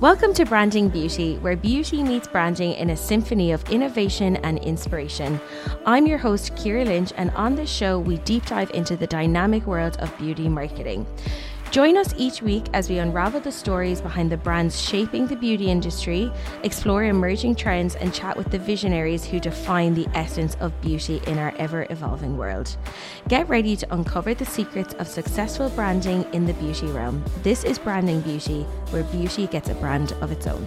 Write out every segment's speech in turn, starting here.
Welcome to Branding Beauty, where beauty meets branding in a symphony of innovation and inspiration. I'm your host, Ciara Lynch, and on this show, we deep dive into the dynamic world of beauty marketing. Join us each week as we unravel the stories behind the brands shaping the beauty industry, explore emerging trends, and chat with the visionaries who define the essence of beauty in our ever evolving world. Get ready to uncover the secrets of successful branding in the beauty realm. This is Branding Beauty, where beauty gets a brand of its own.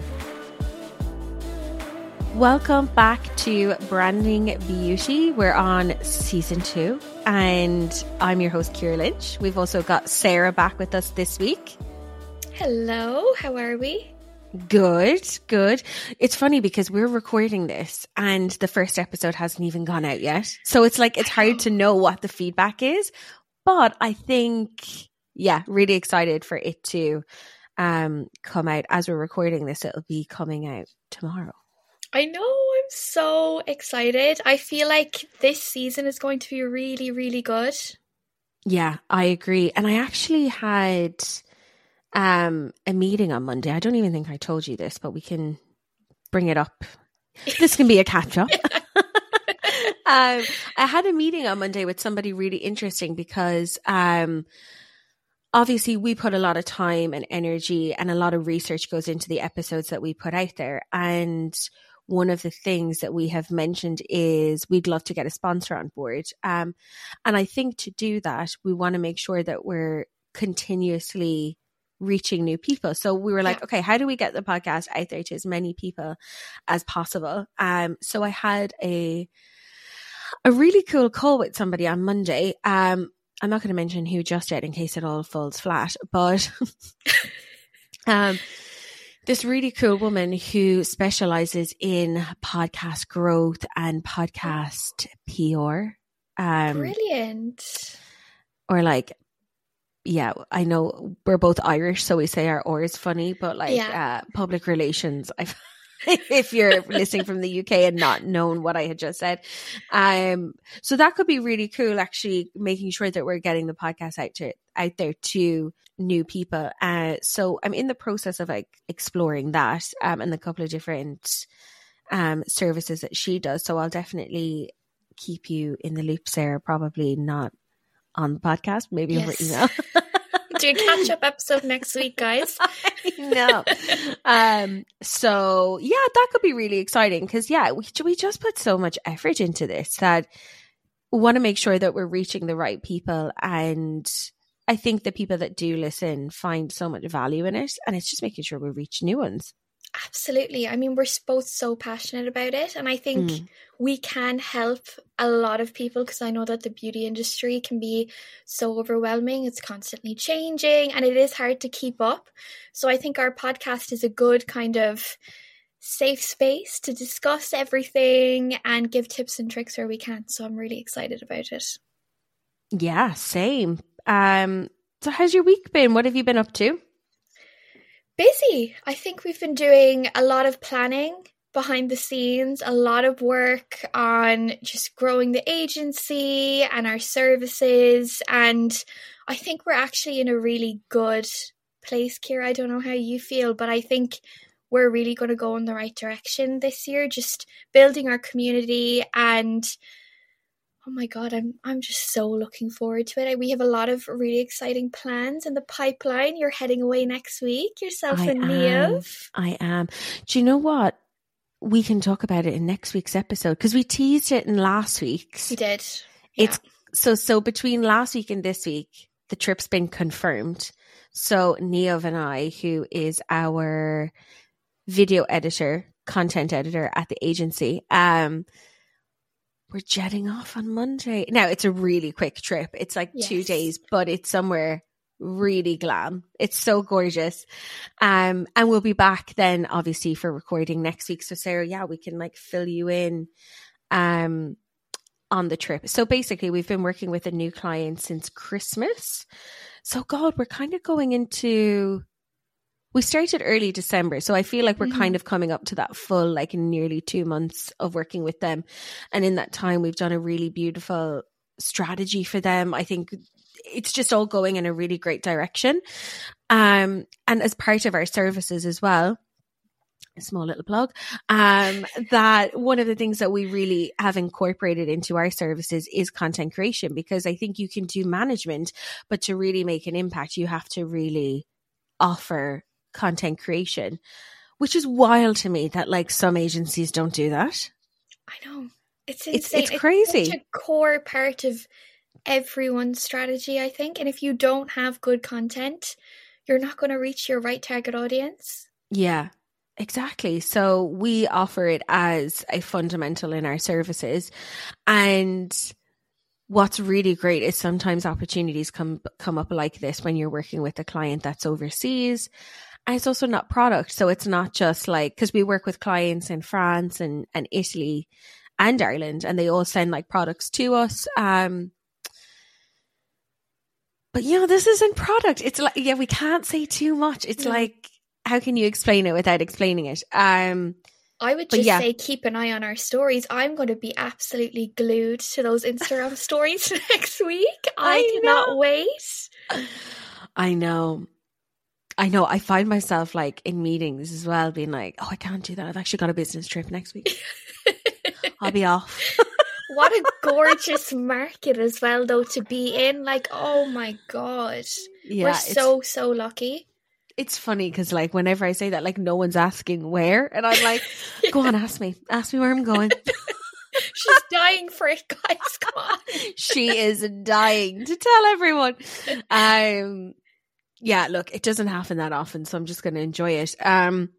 Welcome back to Branding Beauty. We're on season two, and I'm your host, Ciara Lynch. We've also got Sarah back with us this week. Hello, how are we? Good, good. It's funny because we're recording this and the first episode hasn't even gone out yet. So it's like, it's hard to know what the feedback is. But I think, yeah, really excited for it to um, come out as we're recording this. It'll be coming out tomorrow. I know, I'm so excited. I feel like this season is going to be really, really good. Yeah, I agree. And I actually had um a meeting on Monday. I don't even think I told you this, but we can bring it up. This can be a catch up. um, I had a meeting on Monday with somebody really interesting because um obviously we put a lot of time and energy and a lot of research goes into the episodes that we put out there and one of the things that we have mentioned is we'd love to get a sponsor on board. Um, and I think to do that, we want to make sure that we're continuously reaching new people. So we were like, yeah. okay, how do we get the podcast out there to as many people as possible? Um, so I had a a really cool call with somebody on Monday. Um, I'm not going to mention who just yet in case it all falls flat, but um, this really cool woman who specializes in podcast growth and podcast PR. Um, Brilliant. Or like, yeah, I know we're both Irish, so we say our or is funny, but like yeah. uh, public relations, I if you're listening from the UK and not known what I had just said. Um, so that could be really cool, actually, making sure that we're getting the podcast out to out there to new people. Uh, so I'm in the process of like exploring that um, and the couple of different um services that she does. So I'll definitely keep you in the loop, Sarah. Probably not on the podcast, maybe yes. over email. do a catch up episode next week, guys. no. Um, so yeah, that could be really exciting because yeah, we we just put so much effort into this that we want to make sure that we're reaching the right people and I think the people that do listen find so much value in it and it's just making sure we reach new ones. Absolutely. I mean, we're both so passionate about it. And I think mm. we can help a lot of people because I know that the beauty industry can be so overwhelming. It's constantly changing and it is hard to keep up. So I think our podcast is a good kind of safe space to discuss everything and give tips and tricks where we can. So I'm really excited about it. Yeah, same. Um, so how's your week been? What have you been up to? busy. I think we've been doing a lot of planning behind the scenes, a lot of work on just growing the agency and our services. And I think we're actually in a really good place, Ciara. I don't know how you feel, but I think we're really going to go in the right direction this year, just building our community and oh my god, I'm I'm just so looking forward to it. We have a lot of really exciting plans in the pipeline. You're heading away next week, yourself I and Neve. I am. Do you know what? We can talk about it in next week's episode because we teased it in last week's. We did. Yeah. It's so so between last week and this week, the trip's been confirmed. So Neve and I, who is our video editor, content editor at the agency, um, we're jetting off on Monday. Now it's a really quick trip. It's like yes. two days, but it's somewhere really glam. It's so gorgeous. Um, and we'll be back then obviously for recording next week. So Sarah, yeah, we can like fill you in um on the trip. So basically we've been working with a new client since Christmas. So God, we're kind of going into we started early December, so I feel like we're mm-hmm. kind of coming up to that full, like nearly two months of working with them. And in that time, we've done a really beautiful strategy for them. I think it's just all going in a really great direction. Um, and as part of our services as well, a small little plug, um, that one of the things that we really have incorporated into our services is content creation because I think you can do management, but to really make an impact, you have to really offer content creation, which is wild to me that like some agencies don't do that. I know. It's insane. It's, it's crazy. It's a core part of everyone's strategy, I think. And if you don't have good content, you're not going to reach your right target audience. Yeah, exactly. So we offer it as a fundamental in our services. And what's really great is sometimes opportunities come come up like this when you're working with a client that's overseas. And it's also not product. So it's not just like because we work with clients in France and, and Italy and Ireland and they all send like products to us. Um but you know, this isn't product. It's like yeah, we can't say too much. It's No. like how can you explain it without explaining it? Um I would just yeah. say keep an eye on our stories. I'm going to be absolutely glued to those Instagram stories next week. I, I cannot know. wait. I know. I know. I find myself like in meetings as well, being like, oh, I can't do that. I've actually got a business trip next week. I'll be off. what a gorgeous market as well, though, to be in. Like, oh my God. Yeah. We're so, so lucky. it's funny because, like, whenever I say that, like, no one's asking where. And I'm like, go on, ask me. Ask me where I'm going. She's dying for it, guys. Come on. she is dying to tell everyone. Um, yeah, look, it doesn't happen that often, so I'm just going to enjoy it. Um,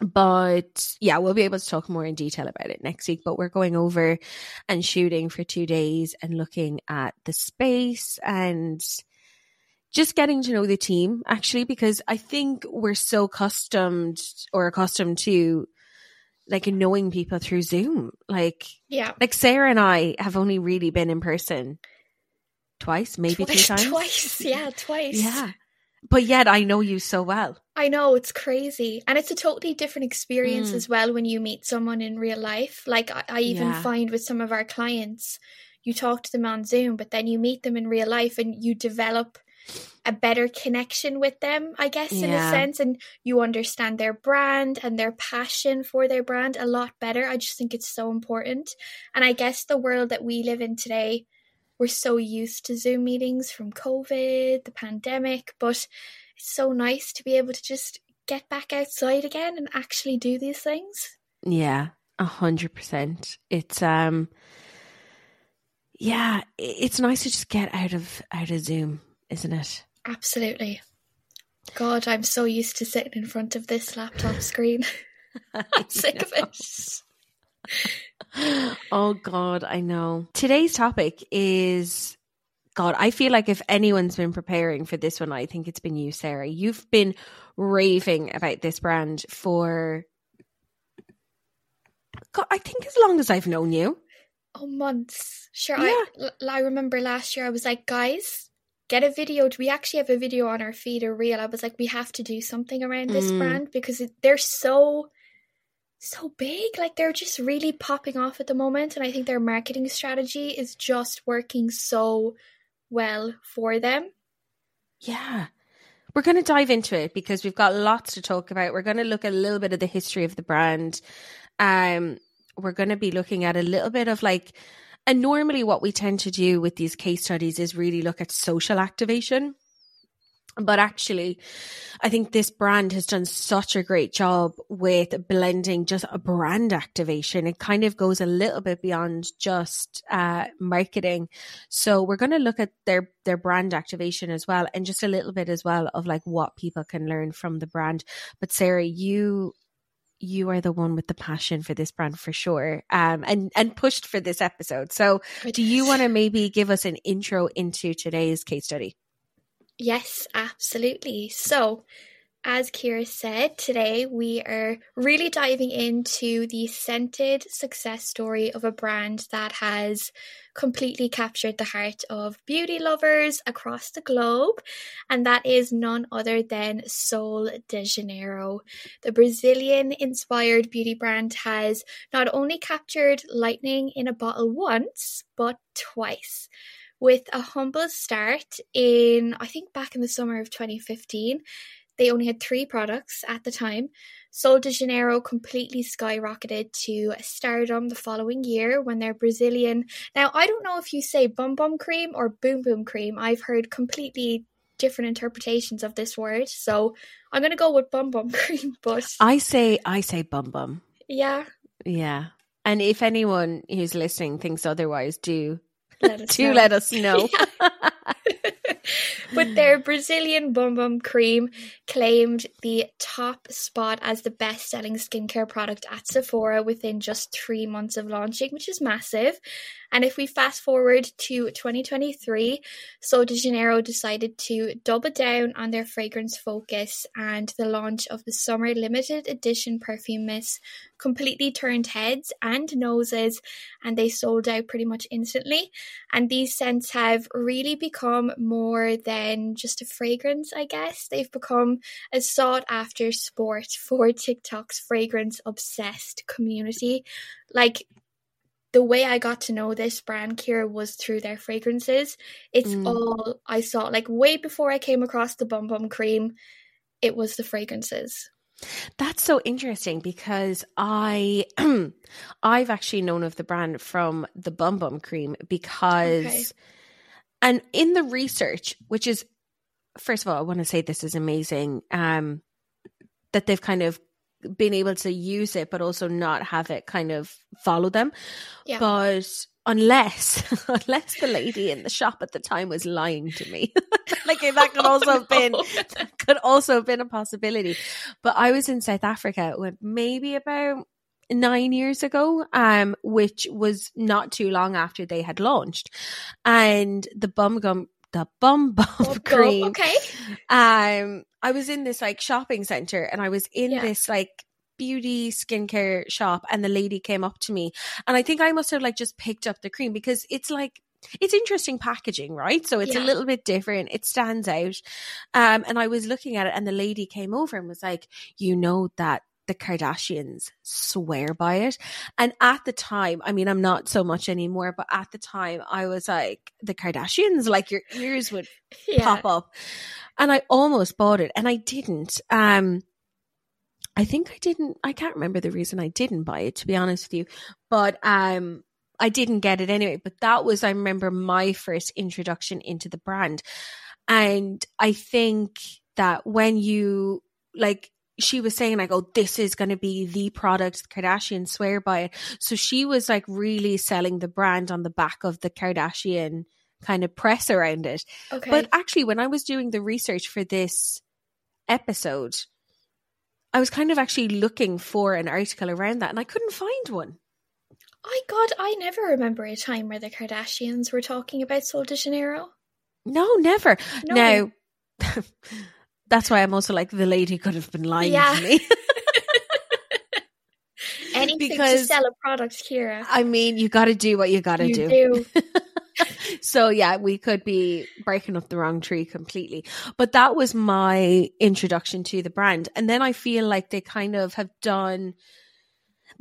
but yeah, we'll be able to talk more in detail about it next week. But we're going over and shooting for two days and looking at the space and just getting to know the team actually, because I think we're so accustomed or accustomed to like knowing people through Zoom. Like, Yeah. like Sarah and I have only really been in person twice, maybe twice, three times. Twice. Yeah, twice. Yeah. But yet I know you so well. I know it's crazy, and it's a totally different experience Mm. as well when you meet someone in real life. Like I, I even Yeah. find with some of our clients, you talk to them on Zoom, but then you meet them in real life, and you develop a better connection with them. I guess in a sense, and you understand their brand and their passion for their brand a lot better. I just think it's so important, and I guess the world that we live in today. We're so used to Zoom meetings from COVID, the pandemic, but it's so nice to be able to just get back outside again and actually do these things. Yeah, a hundred percent. It's um yeah, it's nice to just get out of out of Zoom, isn't it? Absolutely. God, I'm so used to sitting in front of this laptop screen. I'm sick of it. oh god, I know. Today's topic is God, I feel like if anyone's been preparing for this one, I think it's been you, Sarah. You've been raving about this brand for God, I think as long as I've known you. Oh, months. Sure, Yeah. I, l- I remember last year I was like, guys, get a video. Do we actually have a video on our feed or reel. I was like, we have to do something around this Mm. brand because it, they're so, so big. Like they're just really popping off at the moment. And I think their marketing strategy is just working so well for them. Yeah. We're going to dive into it because we've got lots to talk about. We're going to look at a little bit of the history of the brand. Um, we're going to be looking at a little bit of like, and normally what we tend to do with these case studies is really look at social activation. But actually, I think this brand has done such a great job with blending just a brand activation. It kind of goes a little bit beyond just uh, marketing. So we're going to look at their their brand activation as well, and just a little bit as well of like what people can learn from the brand. But Sarah, you you are the one with the passion for this brand for sure, um, and and pushed for this episode. So do you want to maybe give us an intro into today's case study? Yes, absolutely. So, as Ciara said, today we are really diving into the scented success story of a brand that has completely captured the heart of beauty lovers across the globe, and that is none other than Sol de Janeiro. The Brazilian inspired beauty brand has not only captured lightning in a bottle once, but twice with a humble start in, I think, back in the summer of 2015. They only had three products at the time. Sol de Janeiro completely skyrocketed to stardom the following year when their Brazilian. Now, I don't know if you say bum bum cream or boom boom cream. I've heard completely different interpretations of this word. So I'm going to go with bum bum cream. But I say, I say bum bum. Yeah. Yeah. And if anyone who's listening thinks otherwise, do let us do know. let us know. But their Brazilian Bum Bum Cream claimed the top spot as the best selling skincare product at Sephora within just three months of launching, which is massive. And if we fast forward to 2023, Sol de Janeiro decided to double down on their fragrance focus, and the launch of the summer limited edition perfume mist completely turned heads and noses, and they sold out pretty much instantly. And these scents have really become more than just a fragrance, I guess. They've become a sought after sport for TikTok's fragrance obsessed community. Like, the way I got to know this brand, Ciara, was through their fragrances. It's Mm. all I saw. Like way before I came across the Bum Bum Cream, it was the fragrances. That's so interesting because I I've actually known of the brand from the Bum Bum Cream because Okay. and in the research, which is first of all, I want to say this is amazing, um, that they've kind of been able to use it but also not have it kind of follow them. Yeah. But unless unless the lady in the shop at the time was lying to me. like that could also have been that could also have been a possibility. But I was in South Africa with maybe about nine years ago, um, which was not too long after they had launched. And the bum gum the bum bum Oh, cream. Okay. Um I was in this like shopping center and I was in Yeah. this like beauty skincare shop and the lady came up to me and I think I must have like just picked up the cream because it's like it's interesting packaging, right? So it's a little bit different. It stands out. Um, and I was looking at it, and the lady came over and was like, "You know that the Kardashians swear by it." And at the time, I mean, I'm not so much anymore, but at the time, I was like, "The Kardashians!" Like your ears would Yeah. pop up, and I almost bought it, and I didn't. Um, I think I didn't. I can't remember the reason I didn't buy it, to be honest with you. But um, I didn't get it anyway. But that was, I remember, my first introduction into the brand, and I think that when you like. She was saying like, "Oh, this is going to be the product." The Kardashians swear by it. So she was like really selling the brand on the back of the Kardashian kind of press around it. Okay. But actually, when I was doing the research for this episode, I was kind of actually looking for an article around that and I couldn't find one. I God, I never remember a time where the Kardashians were talking about Sol de Janeiro. No, never. No. Now, that's why I'm also like, the lady could have been lying Yeah. to me. Anything to sell a product, Ciara. I mean, you got to do what you got to do. do. so yeah, we could be breaking up the wrong tree completely. But that was my introduction to the brand. And then I feel like they kind of have done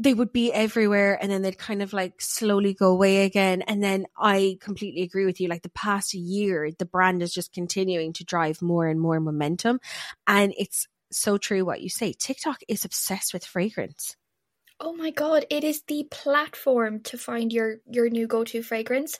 they would be everywhere and then they'd kind of like slowly go away again. And then I completely agree with you. Like the past year, the brand is just continuing to drive more and more momentum. And it's so true what you say. TikTok is obsessed with fragrance. Oh my god, it is the platform to find your your new go-to fragrance.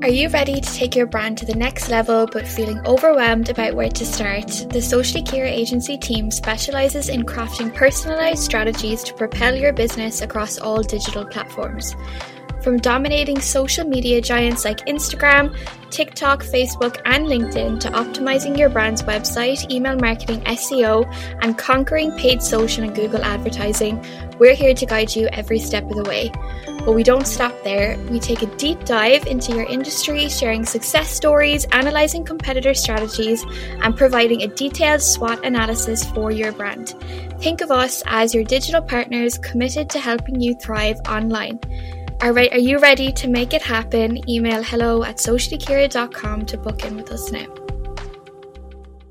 Are you ready to take your brand to the next level but feeling overwhelmed about where to start? The Socially Ciara agency team specializes in crafting personalized strategies to propel your business across all digital platforms. From dominating social media giants like Instagram, TikTok, Facebook, and LinkedIn to optimizing your brand's website, email marketing, SEO, and conquering paid social and Google advertising, we're here to guide you every step of the way. But we don't stop there. We take a deep dive into your industry, sharing success stories, analyzing competitor strategies, and providing a detailed SWOT analysis for your brand. Think of us as your digital partners committed to helping you thrive online. All right, are you ready to make it happen? Email hello at sociallyciara.com to book in with us now.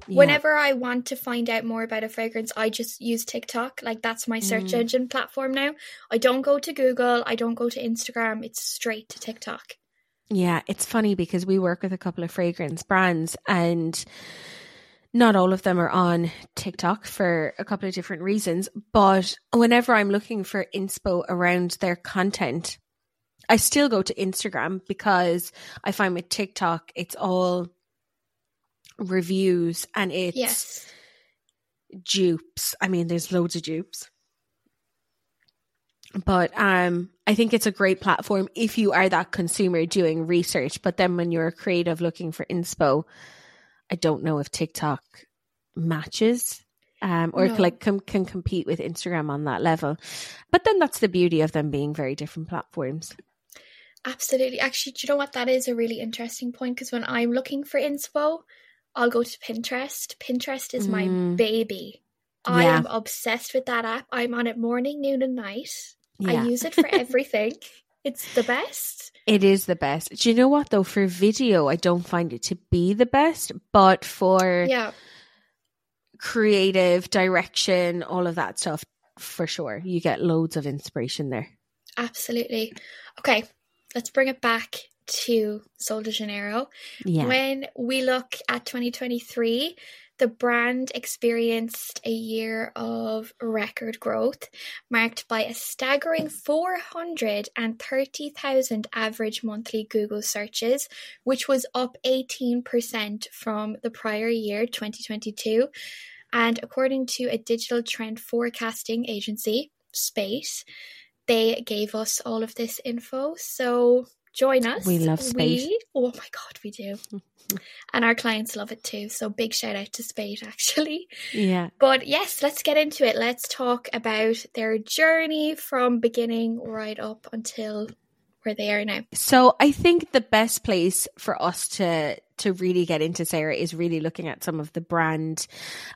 Yeah. Whenever I want to find out more about a fragrance, I just use TikTok. Like that's my search Mm. engine platform now. I don't go to Google, I don't go to Instagram, it's straight to TikTok. Yeah, it's funny because we work with a couple of fragrance brands and not all of them are on TikTok for a couple of different reasons. But whenever I'm looking for inspo around their content, I still go to Instagram because I find with TikTok, it's all reviews and it's Yes. dupes. I mean, there's loads of dupes. But um, I think it's a great platform if you are that consumer doing research. But then when you're a creative looking for inspo, I don't know if TikTok matches um, or No. like can, can compete with Instagram on that level. But then that's the beauty of them being very different platforms. Absolutely. Actually, do you know what? That is a really interesting point because when I'm looking for info, I'll go to Pinterest. Pinterest is my Mm. baby. I Yeah. am obsessed with that app. I'm on it morning, noon, and night. I use it for everything. it's the best. It is the best. Do you know what though? For video, I don't find it to be the best, but for Yeah. creative direction, all of that stuff, for sure, you get loads of inspiration there. Absolutely. Okay, let's bring it back to Sol de Janeiro. Yeah, When we look at 2023, the brand experienced a year of record growth, marked by a staggering 430,000 average monthly Google searches, which was up 18% from the prior year, 2022. And according to a digital trend forecasting agency, Spate, they gave us all of this info. So join us. We love Spate. We- oh my god, we do. and our clients love it too. So big shout out to Spate actually. yeah. But yes, let's get into it. Let's talk about their journey from beginning right up until where they are now. So I think the best place for us to to really get into Sarah is really looking at some of the brand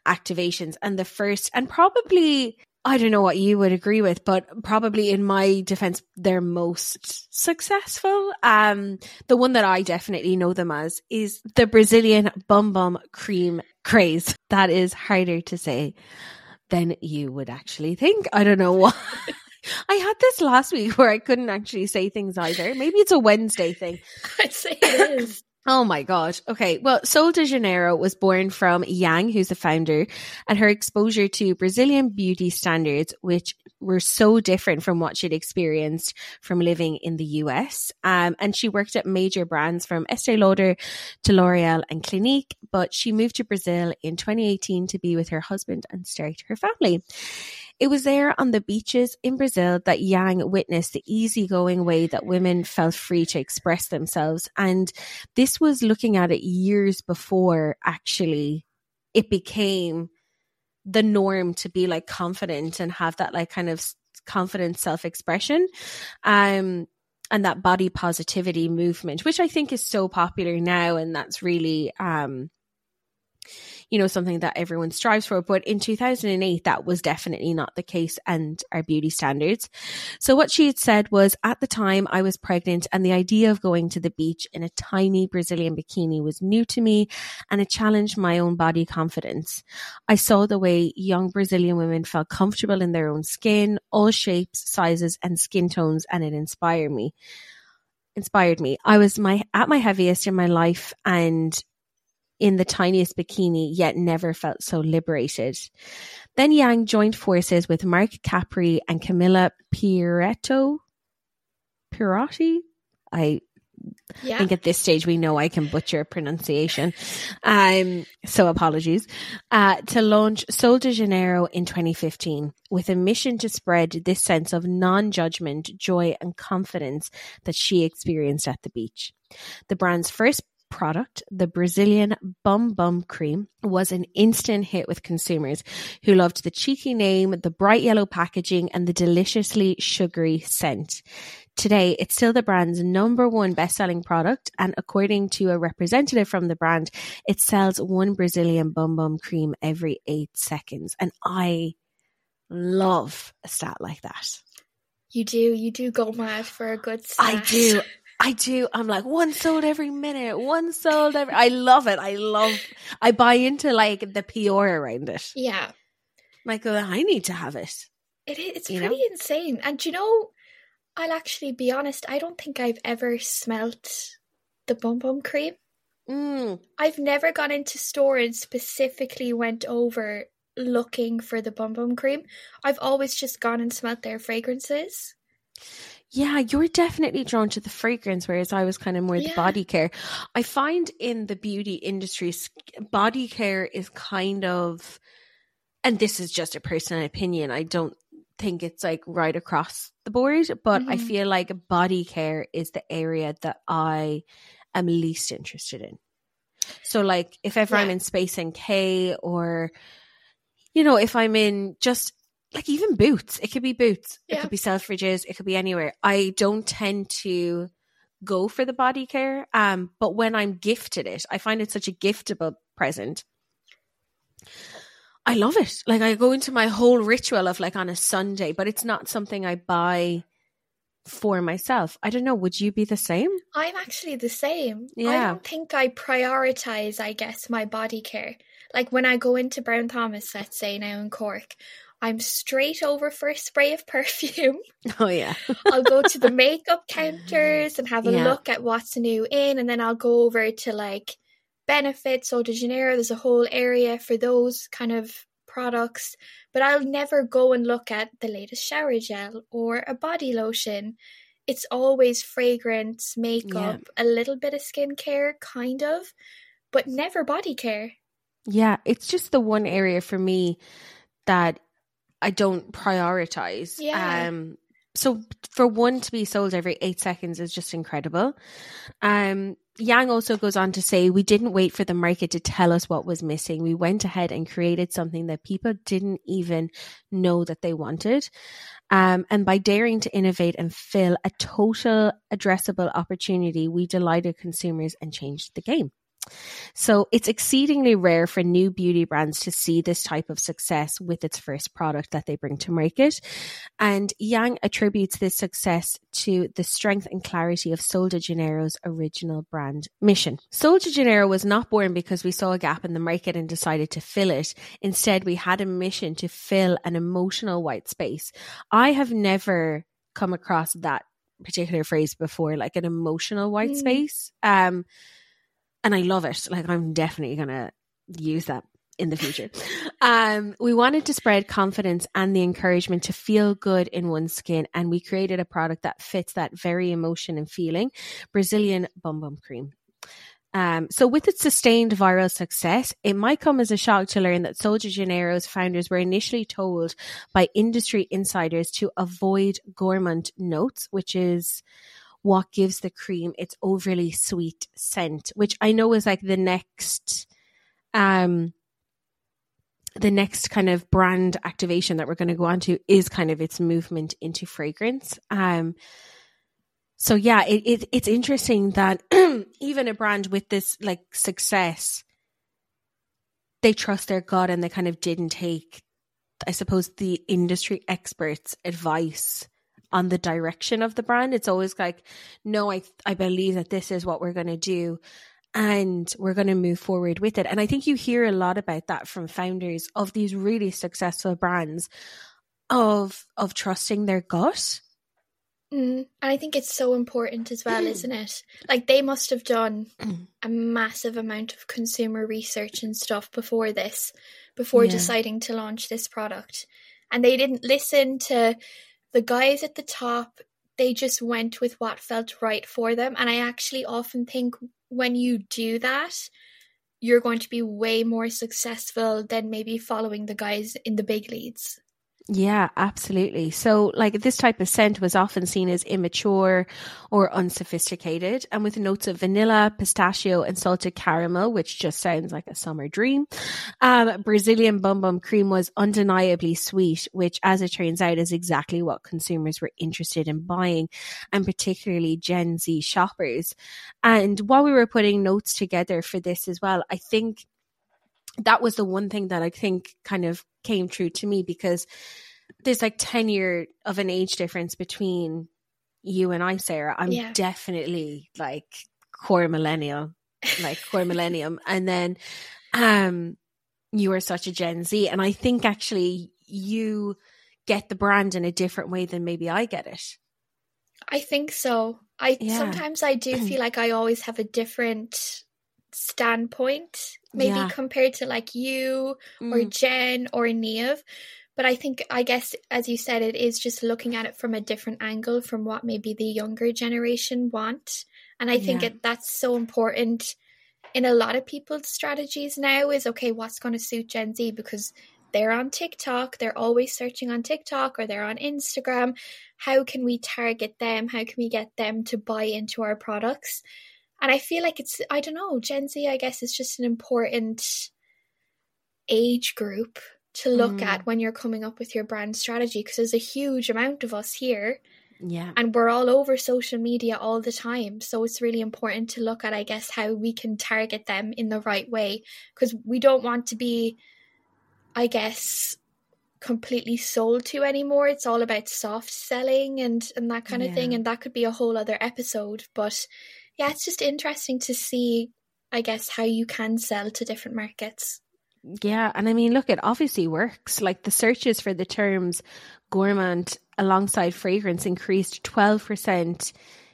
activations and the first and probably I don't know what you would agree with, but probably in my defense, they're most successful. Um, the one that I definitely know them as is the Brazilian Bum Bum Cream Craze. That is harder to say than you would actually think. I don't know why. I had this last week where I couldn't actually say things either. Maybe it's a Wednesday thing. I'd say it is. Oh my God. Okay. Well, Sol de Janeiro was born from Yang, who's the founder, and her exposure to Brazilian beauty standards, which were so different from what she'd experienced from living in the US. Um, and she worked at major brands from Estee Lauder to L'Oreal and Clinique, but she moved to Brazil in 2018 to be with her husband and start her family. It was there on the beaches in Brazil that Yang witnessed the easygoing way that women felt free to express themselves. And this was looking at it years before actually it became the norm to be like confident and have that like kind of confident self-expression um and that body positivity movement which i think is so popular now and that's really um you know something that everyone strives for but in 2008 that was definitely not the case and our beauty standards so what she had said was at the time I was pregnant and the idea of going to the beach in a tiny Brazilian bikini was new to me and it challenged my own body confidence. I saw the way young Brazilian women felt comfortable in their own skin, all shapes, sizes and skin tones and it inspired me. Inspired me. I was my at my heaviest in my life and in the tiniest bikini, yet never felt so liberated. Then Yang joined forces with Mark Capri and Camilla Piretto. Pirotti? I Yeah. think at this stage we know I can butcher pronunciation. Um, so apologies. Uh, to launch Sol de Janeiro in 2015 with a mission to spread this sense of non-judgment, joy and confidence that she experienced at the beach. The brand's first product, the Brazilian Bum Bum Cream, was an instant hit with consumers who loved the cheeky name, the bright yellow packaging, and the deliciously sugary scent. Today, it's still the brand's number one best-selling product, and according to a representative from the brand, it sells one Brazilian Bum Bum Cream every eight seconds. And I love a stat like that. You do. You do go mad for a good I do. I do. I'm like one sold every minute, one sold every. I love it. I love. I buy into like the PR around it. Yeah. Like, oh, I need to have it. It is. It's You pretty know? insane. And you know, I'll actually be honest. I don't think I've ever smelt the Bum Bum Cream. Mm. I've never gone into store and specifically went over looking for the Bum Bum Cream. I've always just gone and smelt their fragrances. Yeah, you're definitely drawn to the fragrance, whereas I was kind of more the body care. I find in the beauty industry, body care is kind of, and this is just a personal opinion. I don't think it's like right across the board, but I Mhm. feel like body care is the area that I am least interested in. So, like, if ever I'm in Space NK or, you know, if I'm in just like even Boots, it could be Boots, it could be Selfridges, it could be anywhere. I don't tend to go for the body care. Um, but when I'm gifted it, I find it such a giftable present. I love it. Like I go into my whole ritual of like on a Sunday, but it's not something I buy for myself. I don't know. Would you be the same? I'm actually the same. Yeah. I don't think I prioritize, I guess, my body care. Like when I go into Brown Thomas, let's say now in Cork, I'm straight over for a spray of perfume. Oh yeah. I'll go to the makeup counters and have a Yeah. look at what's new in, and then I'll go over to like Benefits, Sol de Janeiro. There's a whole area for those kind of products, but I'll never go and look at the latest shower gel or a body lotion. It's always fragrance, makeup, a little bit of skincare, kind of, but never body care. Yeah, it's just the one area for me that I don't prioritize. Yeah. Um so for one to be sold every 8 seconds is just incredible. Um Yang also goes on to say we didn't wait for the market to tell us what was missing. We went ahead and created something that people didn't even know that they wanted. Um, and by daring to innovate and fill a total addressable opportunity, we delighted consumers and changed the game. So it's exceedingly rare for new beauty brands to see this type of success with its first product that they bring to market. And Yang attributes this success to the strength and clarity of Sol de Janeiro's original brand mission. Sol de Janeiro was not born because we saw a gap in the market and decided to fill it. Instead, we had a mission to fill an emotional white space. I have never come across that particular phrase before, like an emotional white Mm. space. Um, and I love it. Like I'm definitely gonna use that in the future. Um, we wanted to spread confidence and the encouragement to feel good in one's skin, and we created a product that fits that very emotion and feeling. Brazilian Bum Bum Cream. Um, so with its sustained viral success, it might come as a shock to learn that Sol de Janeiro's founders were initially told by industry insiders to avoid gourmand notes, which is what gives the cream its overly sweet scent, which I know is like the next um the next kind of brand activation that we're going to go on to is kind of its movement into fragrance. Um so yeah, it, it it's interesting that even a brand with this like success they trust their gut and they kind of didn't take I suppose the industry experts advice on the direction of the brand. It's always like, no, I I believe that this is what we're going to do, and we're going to move forward with it. And I think you hear a lot about that from founders of these really successful brands, of of trusting their gut. Mm. And I think it's so important as well, isn't it? Like they must have done a massive amount of consumer research and stuff before this, before Yeah. deciding to launch this product. And they didn't listen to the guys at the top. They just went with what felt right for them. And I actually often think when you do that, you're going to be way more successful than maybe following the guys in the big leads. Yeah, absolutely. So, like, this type of scent was often seen as immature or unsophisticated, and with notes of vanilla, pistachio, and salted caramel, which just sounds like a summer dream. Um, Brazilian Bum Bum Cream was undeniably sweet, which, as it turns out, is exactly what consumers were interested in buying, and particularly Gen Z shoppers. And while we were putting notes together for this as well, I think that was the one thing that I think kind of came true to me because there's like 10 year of an age difference between you and I, Sarah. I'm Yeah. definitely like core millennial, like core millennium. And then um you are such a Gen Z. And I think actually you get the brand in a different way than maybe I get it. I think so. I Yeah. sometimes I do feel like I always have a different standpoint, maybe Yeah. compared to like you or Mm, Jen or Neve. But I think, I guess, as you said, it is just looking at it from a different angle from what maybe the younger generation want. And I think Yeah. it, that's so important in a lot of people's strategies now is okay, what's going to suit Gen Z? Because they're on TikTok, they're always searching on TikTok or they're on Instagram. How can we target them? How can we get them to buy into our products? And I feel like it's, I don't know, Gen Z, I guess, is just an important age group to look Mm. at when you're coming up with your brand strategy because there's a huge amount of us here yeah. and we're all over social media all the time. So it's really important to look at, I guess, how we can target them in the right way because we don't want to be, I guess, completely sold to anymore. It's all about soft selling and and that kind of thing, and that could be a whole other episode. But yeah, it's just interesting to see, I guess, how you can sell to different markets. Yeah, and I mean, look, it obviously works. Like the searches for the terms gourmand alongside fragrance increased 12%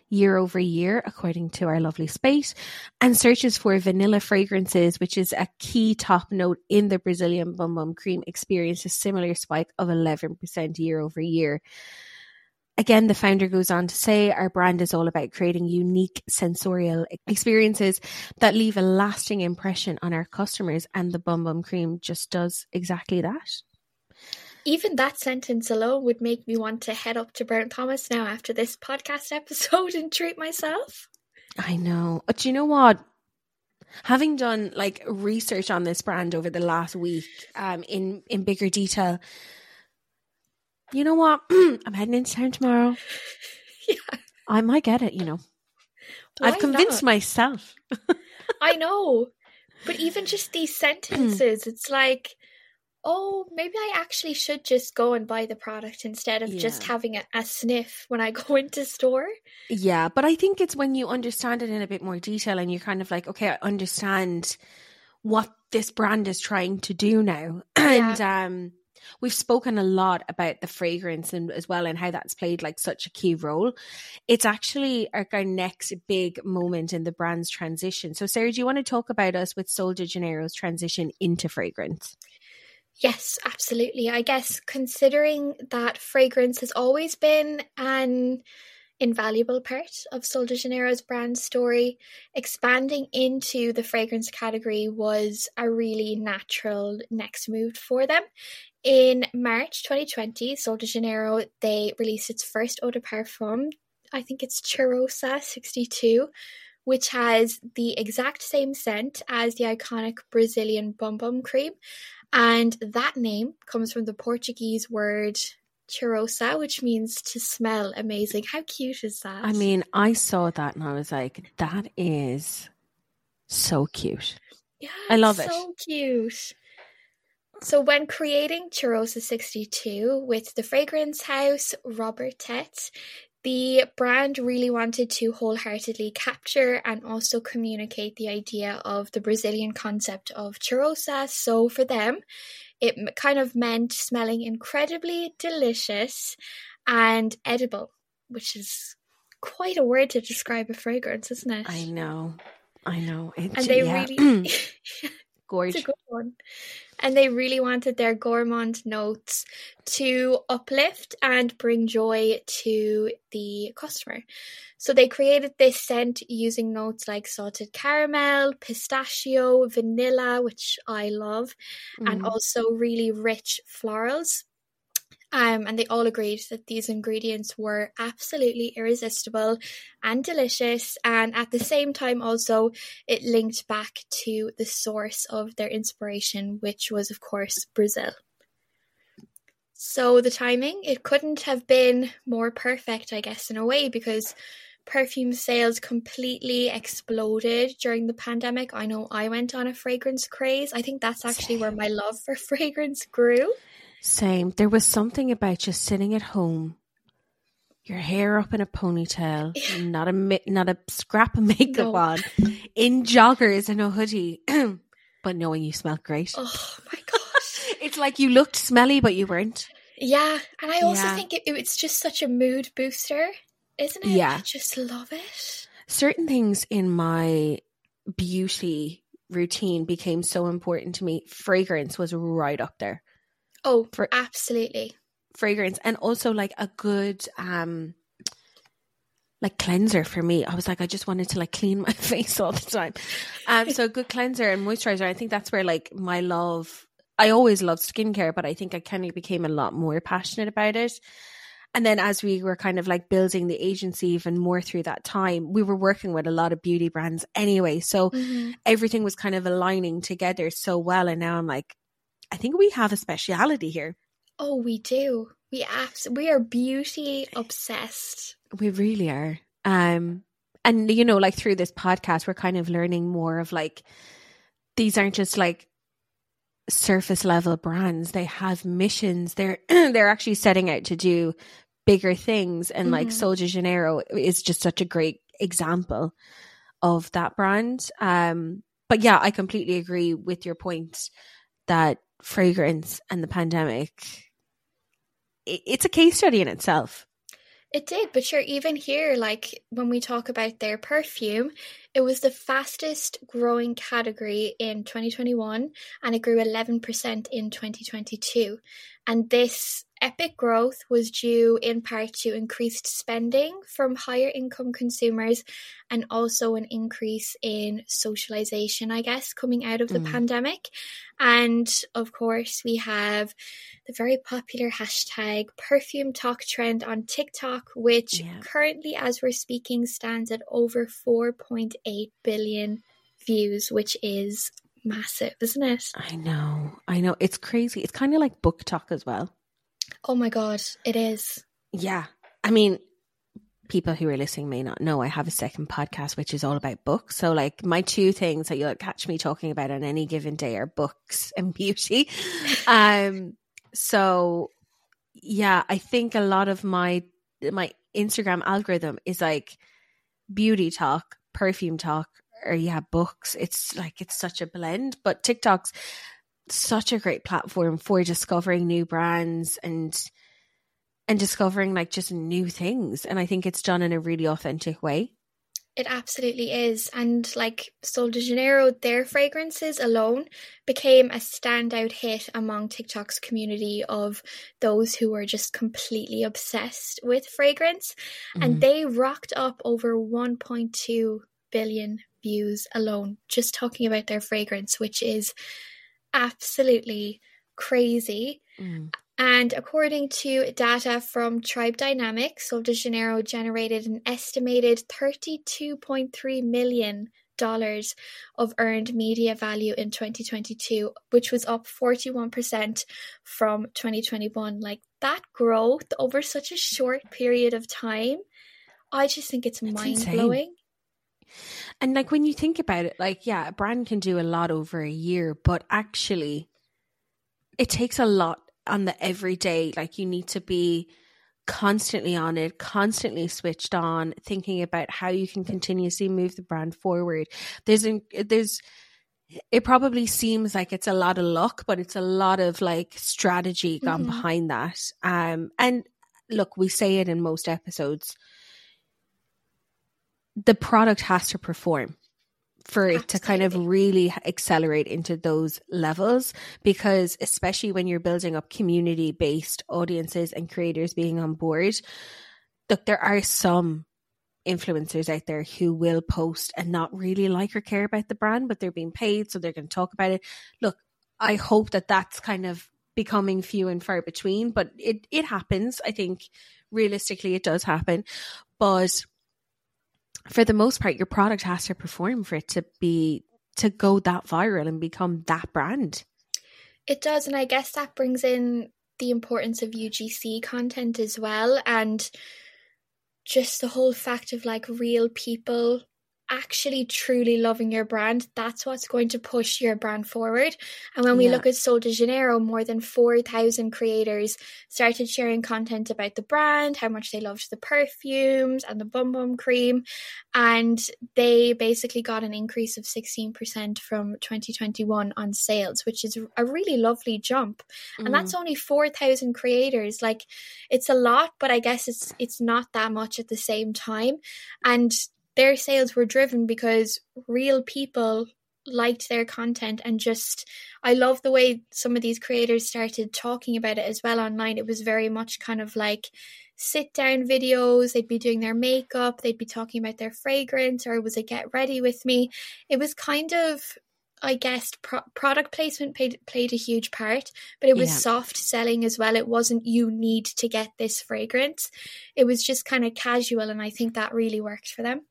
year over year, according to our lovely Spate. And searches for vanilla fragrances, which is a key top note in the Brazilian Bum Bum Cream, experienced a similar spike of 11% year over year. Again, the founder goes on to say our brand is all about creating unique sensorial experiences that leave a lasting impression on our customers, and the Bum Bum Cream just does exactly that. Even that sentence alone would make me want to head up to Brown Thomas now after this podcast episode and treat myself. I know. But you know what? Having done like research on this brand over the last week, um, in in bigger detail, you know what? I'm heading into town tomorrow. Yeah. I might get it. You know, Why I've convinced not? myself. I know. But even just these sentences, it's like, oh, maybe I actually should just go and buy the product instead of just having a, a sniff when I go into store. Yeah, but I think it's when you understand it in a bit more detail and you're kind of like, okay, I understand what this brand is trying to do now. And um we've spoken a lot about the fragrance and as well and how that's played like such a key role. It's actually like our next big moment in the brand's transition. So Sarah, do you want to talk about us with Sol de Janeiro's transition into fragrance? Yes, absolutely. I guess considering that fragrance has always been an invaluable part of Sol de Janeiro's brand story, expanding into the fragrance category was a really natural next move for them. In March 2020, Sol de Janeiro they released its first eau de parfum. I think it's Cheirosa 62, which has the exact same scent as the iconic Brazilian Bum Bum cream. And that name comes from the Portuguese word cheirosa, which means to smell amazing. How cute is that? I mean, I saw that and I was like, that is so cute. yeah, I love it's it. So cute. So, when creating Cheirosa 62 with the fragrance house Robertet, the brand really wanted to wholeheartedly capture and also communicate the idea of the Brazilian concept of cheirosa. So, for them, it kind of meant smelling incredibly delicious and edible, which is quite a word to describe a fragrance, isn't it? I know. I know. It's, And they yeah. really. gorgeous. It's a good one. And they really wanted their gourmand notes to uplift and bring joy to the customer. So they created this scent using notes like salted caramel, pistachio, vanilla, which I love, and Mm. also really rich florals. Um, and they all agreed that these ingredients were absolutely irresistible and delicious. And at the same time, also, it linked back to the source of their inspiration, which was, of course, Brazil. So the timing, it couldn't have been more perfect, I guess, in a way, because perfume sales completely exploded during the pandemic. I know I went on a fragrance craze. I think that's actually where my love for fragrance grew. Same. There was something about just sitting at home, your hair up in a ponytail, not a not a scrap of makeup No. on, in joggers and a hoodie, but knowing you smelled great. Oh my gosh. It's like you looked smelly, but you weren't. Yeah, and I also Yeah. think it, it's just such a mood booster. isn't it? Yeah. I just love it. Certain things in my beauty routine became so important to me. Fragrance was right up there. Oh, For- absolutely. Fragrance and also like a good um like cleanser for me. I was like, I just wanted to like clean my face all the time. Um, so a good cleanser and moisturizer. I think that's where like my love. I always loved skincare, but I think I kind of became a lot more passionate about it. And then as we were kind of like building the agency even more through that time, we were working with a lot of beauty brands anyway. So Mhm. everything was kind of aligning together so well. And now I'm like, I think we have a speciality here. Oh, we do. We abs- we are beauty obsessed. We really are. Um, and you know, like through this podcast, we're kind of learning more of like these aren't just like surface level brands. They have missions. They're they're actually setting out to do bigger things. And like Mhm. Sol de Janeiro is just such a great example of that brand. Um, but yeah, I completely agree with your point that fragrance and the pandemic, it's a case study in itself. It did, but sure, even here, like when we talk about their perfume, it was the fastest growing category in 2021 and it grew 11% in 2022. And this epic growth was due in part to increased spending from higher income consumers and also an increase in socialization, I guess, coming out of the Mm. pandemic. And of course, we have the very popular hashtag PerfumeTok trend on TikTok, which Yeah. currently, as we're speaking, stands at over 4.8 billion views, which is massive, isn't it? I know. I know. It's crazy. It's kind of like BookTok as well. Oh my god, it is. Yeah. I mean, people who are listening may not know I have a second podcast which is all about books. So like my two things that you'll catch me talking about on any given day are books and beauty. um so yeah, I think a lot of my my Instagram algorithm is like beauty talk, perfume talk, or yeah, books. It's like it's such a blend. But TikTok's such a great platform for discovering new brands and and discovering like just new things. And I think it's done in a really authentic way. It absolutely is. And like Sol de Janeiro, their fragrances alone became a standout hit among TikTok's community of those who were just completely obsessed with fragrance. And Mhm. they rocked up over 1.2 billion views alone, just talking about their fragrance, which is absolutely crazy. Mm. And according to data from Tribe Dynamics, Sol de Janeiro generated an estimated $32.3 million of earned media value in 2022, which was up 41% from 2021. Like that growth over such a short period of time, I just think it's, mind insane. blowing. And like when you think about it, like, yeah, a brand can do a lot over a year, but actually it takes a lot on the everyday. Like you need to be constantly on it, constantly switched on, thinking about how you can continuously move the brand forward. There's there's it probably seems like it's a lot of luck, but it's a lot of like strategy gone Mhm. behind that. Um and look, we say it in most episodes. The product has to perform for it to kind of really accelerate into those levels because especially when you're building up community based audiences and creators being on board look there are some influencers out there who will post and not really like or care about the brand but they're being paid so they're going to talk about it. Look i hope that that's kind of becoming few and far between but it it happens. I think realistically it does happen. But for the most part, your product has to perform for it to be to go that viral and become that brand. It does, and I guess that brings in the importance of UGC content as well, and just the whole fact of like real people actually truly loving your brand, that's what's going to push your brand forward. And when we Yeah. look at Sol de Janeiro, more than 4,000 creators started sharing content about the brand, how much they loved the perfumes and the Bum Bum cream. And they basically got an increase of 16% from 2021 on sales, which is a really lovely jump. And that's mm. only 4,000 creators. Like it's a lot, but I guess it's it's not that much at the same time. And their sales were driven because real people liked their content and just I love the way some of these creators started talking about it as well online. It was very much kind of like sit down videos. They'd be doing their makeup, they'd be talking about their fragrance, or was it get ready with me? It was kind of I guess pro- product placement played played a huge part, but it was Yeah. soft selling as well. It wasn't you need to get this fragrance. It was just kind of casual, and I think that really worked for them.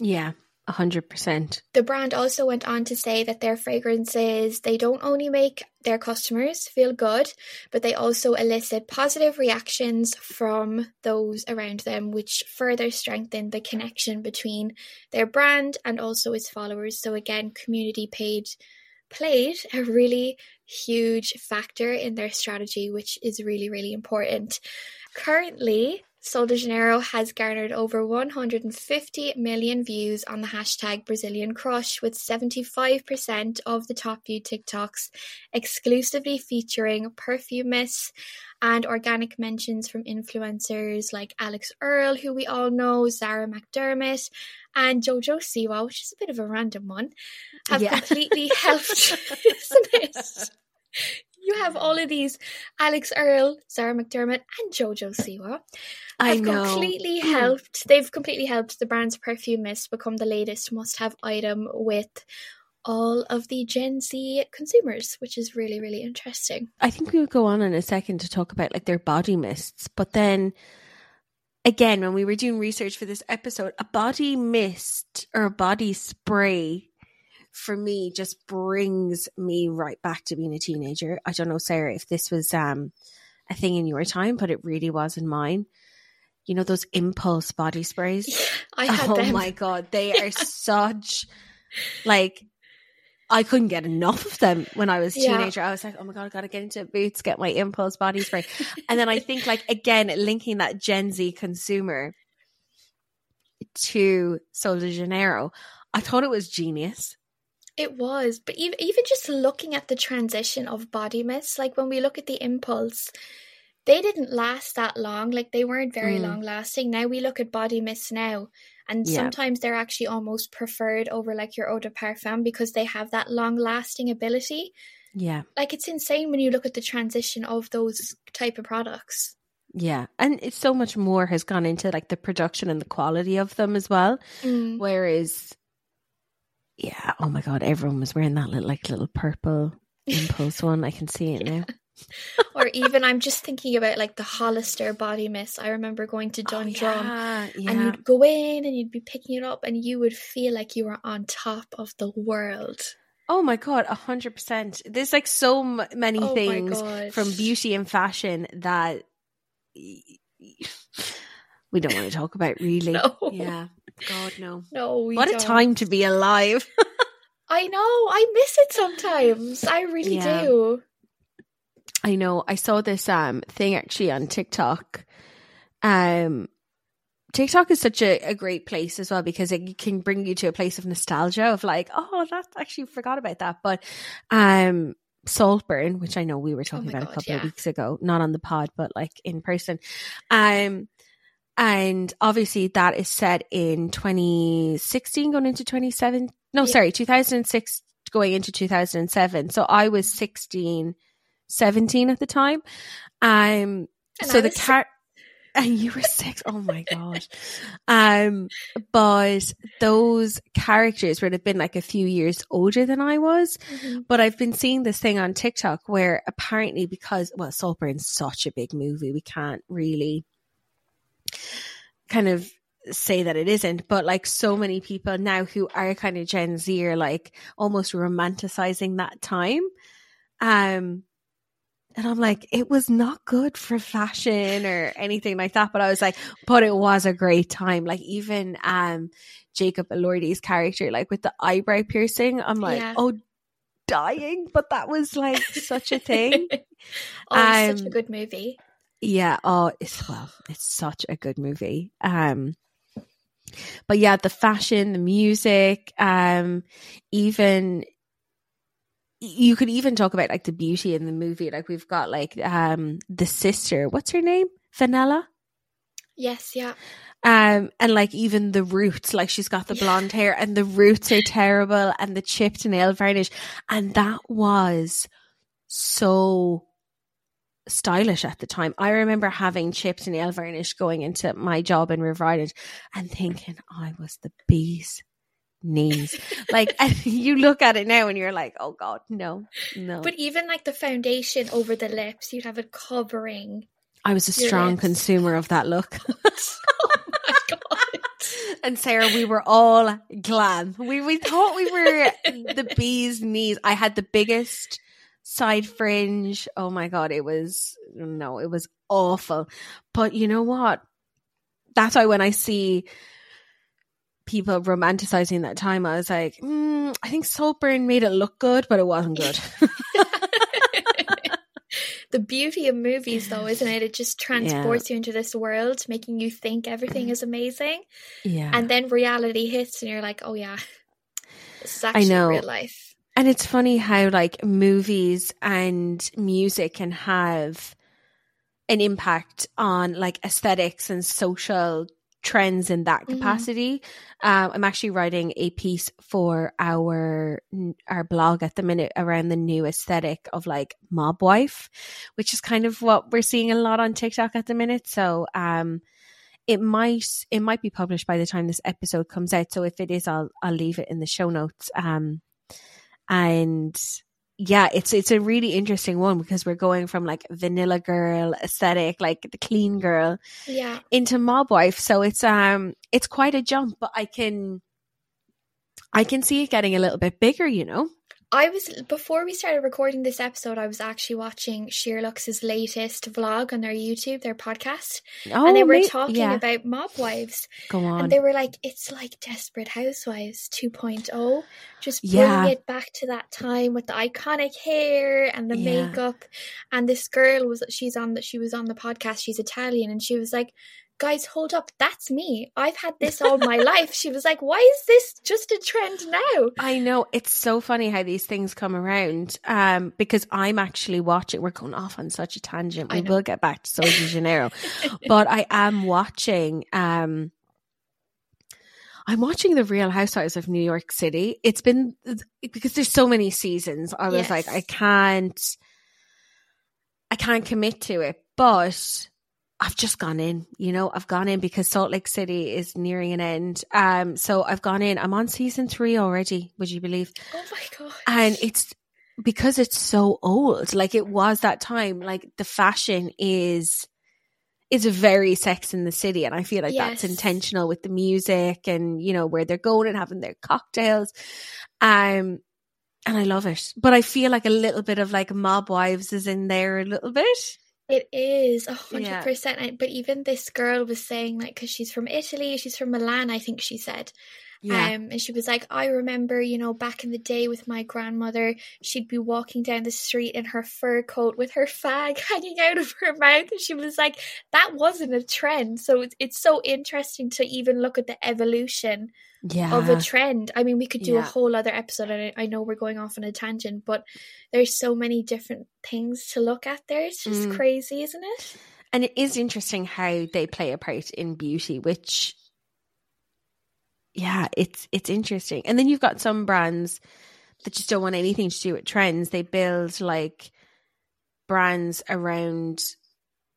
Yeah, a hundred percent. The brand also went on to say that their fragrances, they don't only make their customers feel good, but they also elicit positive reactions from those around them, which further strengthen the connection between their brand and also its followers. So again, community paid played a really huge factor in their strategy, which is really, really important. Currently, Sol de Janeiro has garnered over 150 million views on the hashtag Brazilian Crush, with 75% of the top viewed TikToks exclusively featuring perfume mists and organic mentions from influencers like Alix Earle, who we all know, Zara McDermott, and Jojo Siwa, which is a bit of a random one, have Yeah. completely helped? You have all of these Alix Earle, Zara McDermott, and Jojo Siwa I have know. completely mm. helped. They've completely helped the brand's perfume mist become the latest must-have item with all of the Gen Z consumers, which is really, really interesting. I think we would go on in a second to talk about like their body mists, but then again, when we were doing research for this episode, a body mist or a body spray for me just brings me right back to being a teenager. I don't know, Sarah, if this was um a thing in your time, but it really was in mine. You know those impulse body sprays? I had oh them. my god, they are such like I couldn't get enough of them when I was a Yeah. teenager. I was like, oh my god, I gotta get into Boots, get my impulse body spray. and then I think like again, linking that Gen Z consumer to Sol de Janeiro, I thought it was genius. It was, but even even just looking at the transition of body mists, like when we look at the impulse, they didn't last that long. Like they weren't very Mm. long lasting. Now we look at body mists now, and Yeah. sometimes they're actually almost preferred over like your eau de parfum because they have that long lasting ability. Yeah. Like it's insane when you look at the transition of those type of products. Yeah. And it's so much more has gone into like the production and the quality of them as well. Mm. Whereas, yeah, oh my god, everyone was wearing that little like little purple impulse one. I can see it now. or even I'm just thinking about like the Hollister body mist. I remember going to Dundrum. Oh, yeah, yeah. and you'd go in and you'd be picking it up and you would feel like you were on top of the world. oh my god, a hundred percent. There's like so m- many Oh things from beauty and fashion that we don't want to talk about. Really, No. yeah. God no. No, what a don't. time to be alive. I know. I miss it sometimes. I really Yeah. do. I know. I saw this um thing actually on TikTok. Um TikTok is such a, a great place as well because it can bring you to a place of nostalgia of like, oh, that's actually forgot about that. But um Saltburn, which I know we were talking Oh about a God, couple of weeks ago, not on the pod, but like in person. Um and obviously that is set in 2016 going into 27 no Yeah. sorry 2006 going into 2007 so i was 16 17 at the time um And so the car and you were six oh my god um but those characters would have been like a few years older than i was Mhm. but I've been seeing this thing on TikTok where apparently because well, Saltburn's such a big movie, we can't really kind of say that it isn't. But like so many people now who are kind of Gen Z are like almost romanticizing that time. Um And I'm like, it was not good for fashion or anything like that. But I was like, but it was a great time. Like even um Jacob Elordi's character, like with the eyebrow piercing, I'm like, Yeah. oh dying. But that was like such a thing. oh, it's such a Um, good movie. Yeah. Oh, it's well, it's such a good movie. Um, but yeah, the fashion, the music, um, even you could even talk about like the beauty in the movie. Like we've got like um the sister, what's her name? Vanilla. Yes, yeah. Um, and like even the roots, like she's got the Yeah. blonde hair and the roots are terrible and the chipped nail varnish. And that was so stylish at the time. I remember having chipped nail varnish going into my job in River Island and thinking I was the bee's knees. like, and you look at it now and you're like, oh God, no, no. But even like the foundation over the lips, you'd have it covering. I was a strong lips. consumer of that look. oh my god. and Sarah, we were all glam. We we thought we were the bee's knees. I had the biggest side fringe. Oh my god, it was no, it was awful. But you know what? That's why when I see people romanticizing that time, I was like, mm, I think Saltburn made it look good, but it wasn't good. the beauty of movies though isn't it it just transports you into this world making you think everything is amazing yeah, and then reality hits and you're like oh yeah this is actually know. real life And it's funny how like movies and music can have an impact on like aesthetics and social trends in that Mhm. capacity. Um, I'm actually writing a piece for our our blog at the minute around the new aesthetic of like mob wife, which is kind of what we're seeing a lot on TikTok at the minute. So um it might it might be published by the time this episode comes out. So if it is I'll I'll leave it in the show notes. Um and yeah, it's it's a really interesting one because we're going from like vanilla girl aesthetic, like the clean girl, yeah into mob wife. So it's um it's quite a jump, but I can I can see it getting a little bit bigger, you know. I was before we started recording this episode. I was actually watching Sherlock's latest vlog on their YouTube, their podcast, Oh, and they oh, were ma- talking yeah. about mob wives, Go on. and they were like, "It's like Desperate Housewives 2.0. Just bring Yeah. it back to that time with the iconic hair and the Yeah. makeup." And this girl was she's on that she was on the podcast. She's Italian, and she was like. Guys, hold up. That's me. I've had this all my life. She was like, Why is this just a trend now? I know it's so funny how these things come around. Um, because I'm actually watching. We're going off on such a tangent. We will get back to Sol de Janeiro, but I am watching. Um, I'm watching the Real Housewives of New York City. It's been because there's so many seasons. I was like, I can't, I can't commit to it, but. I've just gone in, you know, I've gone in because Salt Lake City is nearing an end. Um, so I've gone in. I'm on season three already, would you believe? Oh my god. and it's because it's so old like it was that time like the fashion is is very sex in the city and i feel like that's intentional with the music and you know where they're going and having their cocktails um and i love it but i feel like a little bit of like mob wives is in there a little bit It is a hundred percent. But even this girl was saying like, because she's from Italy, she's from Milan, I think she said. Um, and she was like, I remember, you know, back in the day with my grandmother, she'd be walking down the street in her fur coat with her fag hanging out of her mouth, and she was like, that wasn't a trend. So it's it's so interesting to even look at the evolution yeah of a trend. I mean, we could do a whole other episode, and I I know we're going off on a tangent, but there's so many different things to look at there. It's just Mm. crazy, isn't it? And it is interesting how they play a part in beauty, which yeah, it's it's interesting. And then you've got some brands that just don't want anything to do with trends. They build like brands around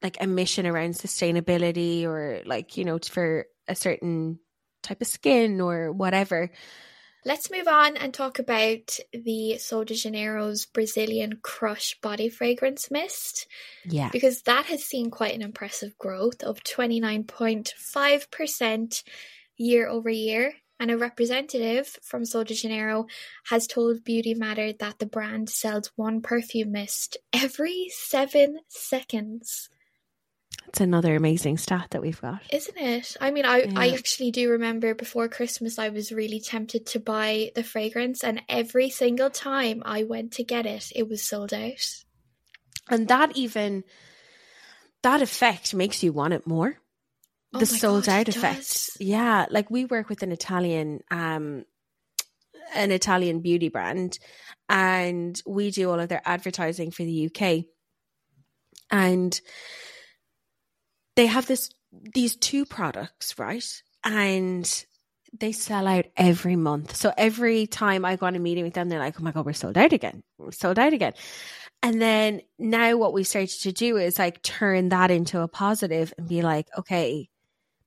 like a mission around sustainability or like, you know, for a certain type of skin or whatever. Let's move on and talk about the Sol de Janeiro's Brazilian Crush body fragrance mist Yeah. because that has seen quite an impressive growth of 29.5% year over year. and a representative from Sol de Janeiro has told Beauty Matter that the brand sells one perfume mist every seven seconds. It's another amazing stat that we've got. Isn't it? I mean, I, Yeah. I actually do remember before Christmas, I was really tempted to buy the fragrance, and every single time I went to get it, it was sold out. And that even that effect makes you want it more. Oh the sold God, out effect. does. Yeah, like we work with an Italian um an Italian beauty brand and we do all of their advertising for the UK. And they have this these two products, right? And they sell out every month. So every time I go on a meeting with them, they're like, "Oh my god, we're sold out again. We're sold out again." And then now what we started to do is like turn that into a positive and be like, okay,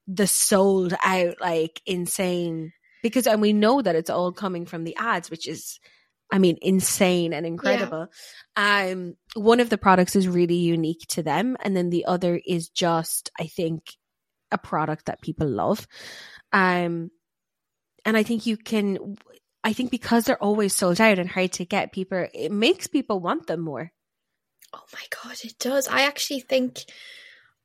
the sold out like insane because and we know that it's all coming from the ads, which is I mean insane and incredible. Um one of the products is really unique to them and then the other is just I think a product that people love. Um and I think you can I think because they're always sold out and hard to get people it makes people want them more. Oh my god, it does. I actually think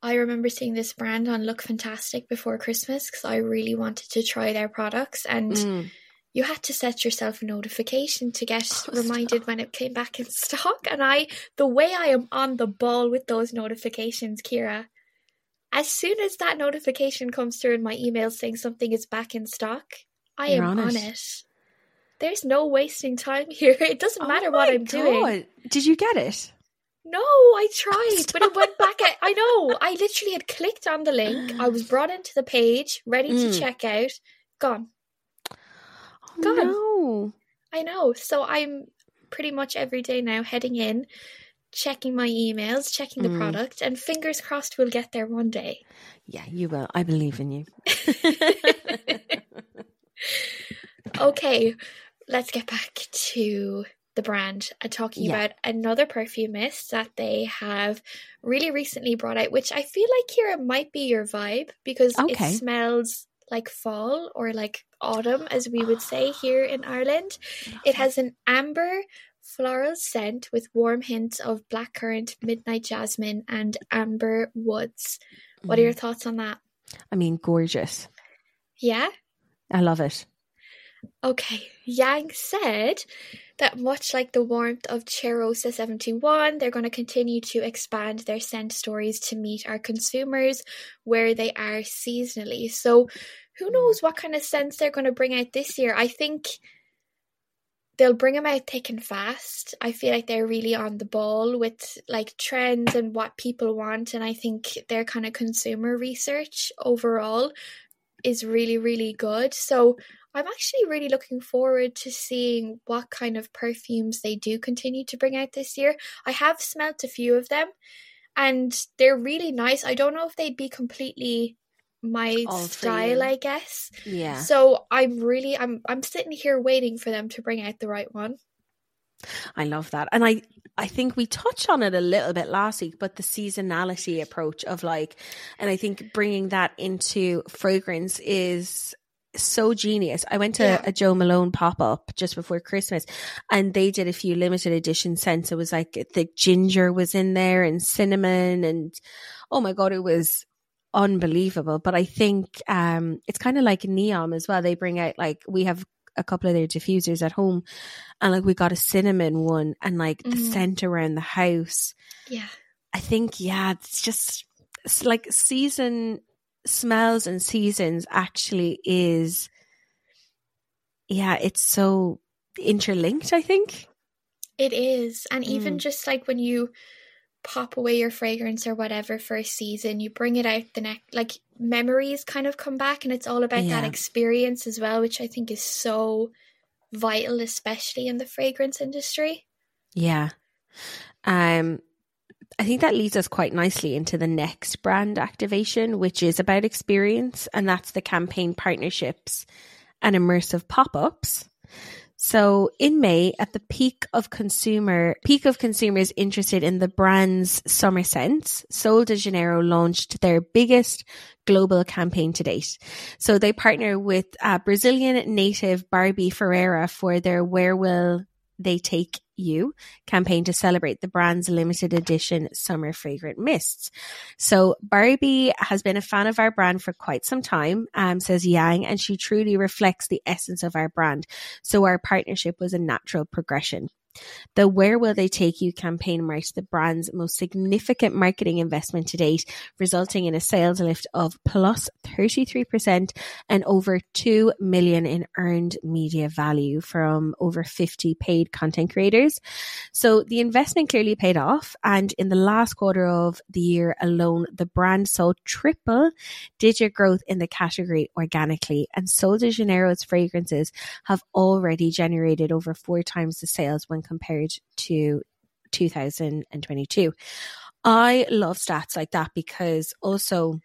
I remember seeing this brand on Look Fantastic before Christmas because I really wanted to try their products, and Mm. you had to set yourself a notification to get Oh, reminded when it came back in stock. And I, the way I am on the ball with those notifications, Ciara. As soon as that notification comes through in my email saying something is back in stock, I You're am on on it. There's no wasting time here. It doesn't matter Oh what I'm doing. Did you get it? No, I tried, but it went back. At, I know. I literally had clicked on the link. I was brought into the page, ready to Mm. check out. Gone. Oh, God. no. I know. So I'm pretty much every day now heading in, checking my emails, checking the Mm. product, and fingers crossed we'll get there one day. Yeah, you will. I believe in you. Okay, let's get back to the brand and talking Yeah. about another perfume mist that they have really recently brought out, which I feel like Ciara might be your vibe because Okay. it smells like fall or like autumn, as we would say here in Ireland. It has an amber floral scent with warm hints of blackcurrant, midnight jasmine, and amber woods. What are your mm. thoughts on that? I mean, gorgeous. Yeah? I love it. Okay, Yang said that much like the warmth of Cheirosa 71, they're going to continue to expand their scent stories to meet our consumers where they are seasonally. So, who knows what kind of scents they're going to bring out this year? I think they'll bring them out thick and fast. I feel like they're really on the ball with like trends and what people want. And I think their kind of consumer research overall is really, really good. So, I'm actually really looking forward to seeing what kind of perfumes they do continue to bring out this year. I have smelt a few of them and they're really nice. I don't know if they'd be completely my All style. I guess. Yeah. So I'm really I'm I'm sitting here waiting for them to bring out the right one. I love that. And I I think we touched on it a little bit last week, but the seasonality approach of like and I think bringing that into fragrance is so genius. I went to Yeah. a Jo Malone pop up just before Christmas and they did a few limited edition scents. It was like the ginger was in there and cinnamon and oh my god, it was unbelievable. But I think um it's kind of like Neom as well. They bring out like we have a couple of their diffusers at home and like we got a cinnamon one and like the Mhm. scent around the house. Yeah. I think yeah, it's just it's like season smells and seasons actually is yeah, it's so interlinked, I think. It is. And even Mm. just like when you pop away your fragrance or whatever for a season, you bring it out the next, like memories kind of come back and it's all about Yeah. that experience as well, which I think is so vital, especially in the fragrance industry. Yeah. Um I think that leads us quite nicely into the next brand activation, which is about experience, and that's the campaign partnerships and immersive pop ups. So in May, at the peak of consumer peak of consumers interested in the brand's summer scents, Sol de Janeiro launched their biggest global campaign to date. So they partner with uh, Brazilian native Barbie Ferreira for their Where Will They Take You campaign to celebrate the brand's limited edition summer fragrant mists. So Barbie has been a fan of our brand for quite some time, um, says Yang, and she truly reflects the essence of our brand. So our partnership was a natural progression. The Where Will They Take You campaign marked the brand's most significant marketing investment to date, resulting in a sales lift of plus 33% and over 2 million in earned media value from over 50 paid content creators. So the investment clearly paid off. And in the last quarter of the year alone, the brand saw triple digit growth in the category organically. And Sol de Janeiro's fragrances have already generated over four times the sales when compared to 2022. I love stats like that because also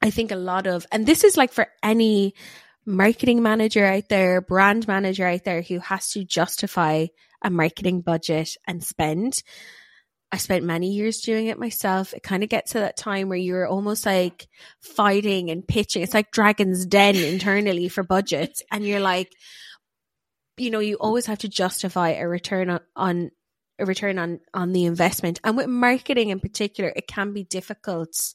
I think a lot of, and this is like for any marketing manager out there, brand manager out there who has to justify a marketing budget and spend. I spent many years doing it myself. It kind of gets to that time where you're almost like fighting and pitching. It's like Dragon's Den internally for budgets. And you're like, you know, you always have to justify a return on, on a return on on the investment. And with marketing in particular, it can be difficult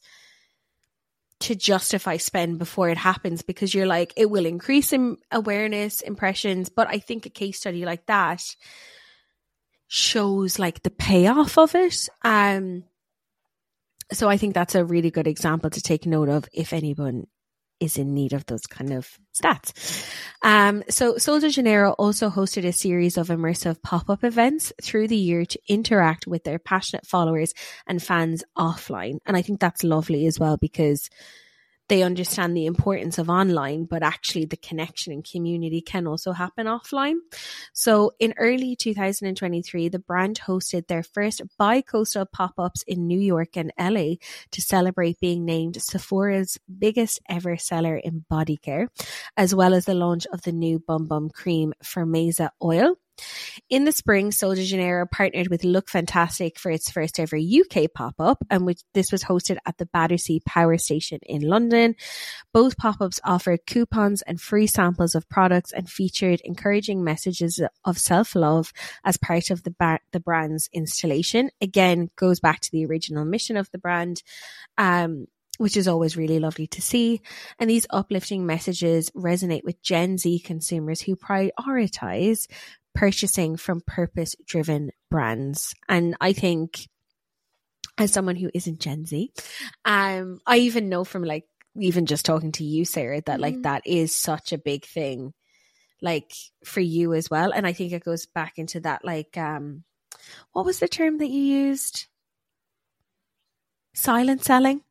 to justify spend before it happens because you're like it will increase in awareness impressions but i think a case study like that shows like the payoff of it um so i think that's a really good example to take note of if anyone is in need of those kind of stats. Um, so Sol de Janeiro also hosted a series of immersive pop-up events through the year to interact with their passionate followers and fans offline. And I think that's lovely as well because they understand the importance of online, but actually the connection and community can also happen offline. So in early 2023, the brand hosted their first bi-coastal pop-ups in New York and LA to celebrate being named Sephora's biggest ever seller in body care, as well as the launch of the new Bum Bum Cream Firmeza oil. In the spring, Sol de Janeiro partnered with Look Fantastic for its first ever UK pop up, and which this was hosted at the Battersea Power Station in London. Both pop ups offered coupons and free samples of products and featured encouraging messages of self love as part of the, the brand's installation. Again, goes back to the original mission of the brand. Um, which is always really lovely to see. And these uplifting messages resonate with Gen Z consumers who prioritize purchasing from purpose driven brands. And I think as someone who isn't Gen Z, um, I even know from like even just talking to you, Sarah, that mm-hmm. like that is such a big thing, like for you as well. And I think it goes back into that, like, um, what was the term that you used? Silent selling.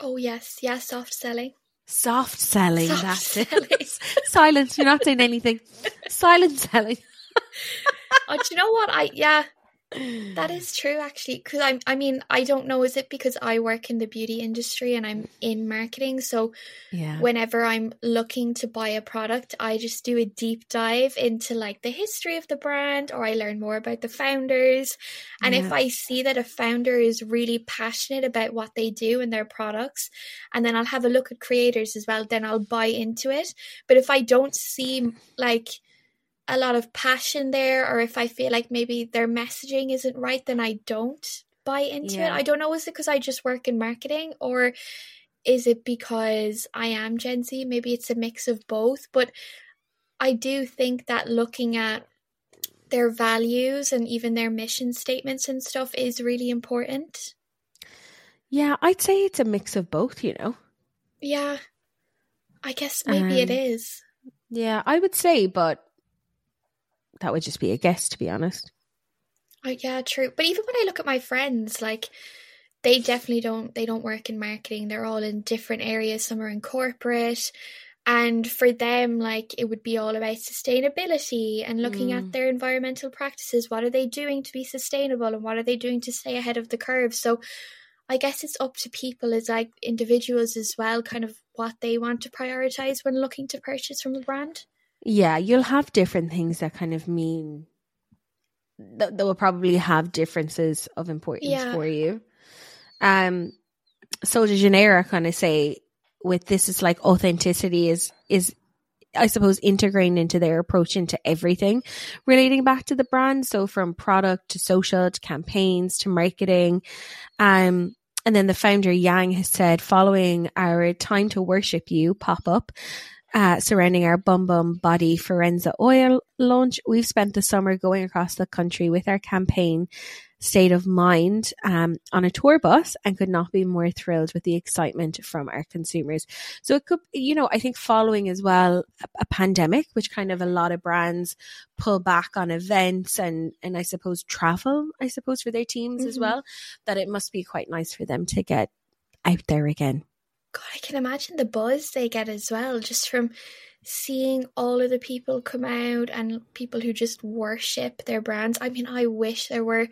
Oh yes, yeah, soft selling. Soft selling. Soft that's selling. it. Silence. You're not saying anything. Silent selling oh, do you know what? I yeah, that is true actually. Because I I mean I don't know. Is it because I work in the beauty industry and I'm in marketing? So yeah, whenever I'm looking to buy a product, I just do a deep dive into like the history of the brand, or I learn more about the founders. And yeah. if I see that a founder is really passionate about what they do and their products, and then I'll have a look at creators as well, then I'll buy into it. But if I don't see like a lot of passion there or if I feel like maybe their messaging isn't right, then I don't buy into yeah. it. I don't know, is it because I just work in marketing or is it because I am Gen Z? Maybe it's a mix of both. But I do think that looking at their values and even their mission statements and stuff is really important. Yeah, I'd say it's a mix of both, you know. Yeah. I guess maybe um, it is. Yeah, I would say, but that would just be a guess, to be honest. Oh, yeah, true. But even when I look at my friends, like they definitely don't they don't work in marketing. They're all in different areas. Some are in corporate. And for them, like it would be all about sustainability and looking mm. at their environmental practices. What are they doing to be sustainable and what are they doing to stay ahead of the curve? So I guess it's up to people as like individuals as well, kind of what they want to prioritize when looking to purchase from a brand. Yeah, you'll have different things that kind of mean that, that will probably have differences of importance Yeah. for you. Um, Sol de Janeiro kind of say with this is like authenticity is is I suppose integrating into their approach into everything relating back to the brand. So from product to social to campaigns to marketing. Um, and then the founder Yang has said, following our time to worship you pop up, uh, surrounding our Bum Bum Body Firmeza Oil launch, we've spent the summer going across the country with our campaign State of Mind um, on a tour bus and could not be more thrilled with the excitement from our consumers. So it could, you know, I think following as well a, a pandemic, which kind of a lot of brands pull back on events and, and I suppose travel, I suppose for their teams as Mhm. well, that it must be quite nice for them to get out there again. God, I can imagine the buzz they get as well, just from seeing all of the people come out and people who just worship their brands. I mean, I wish there were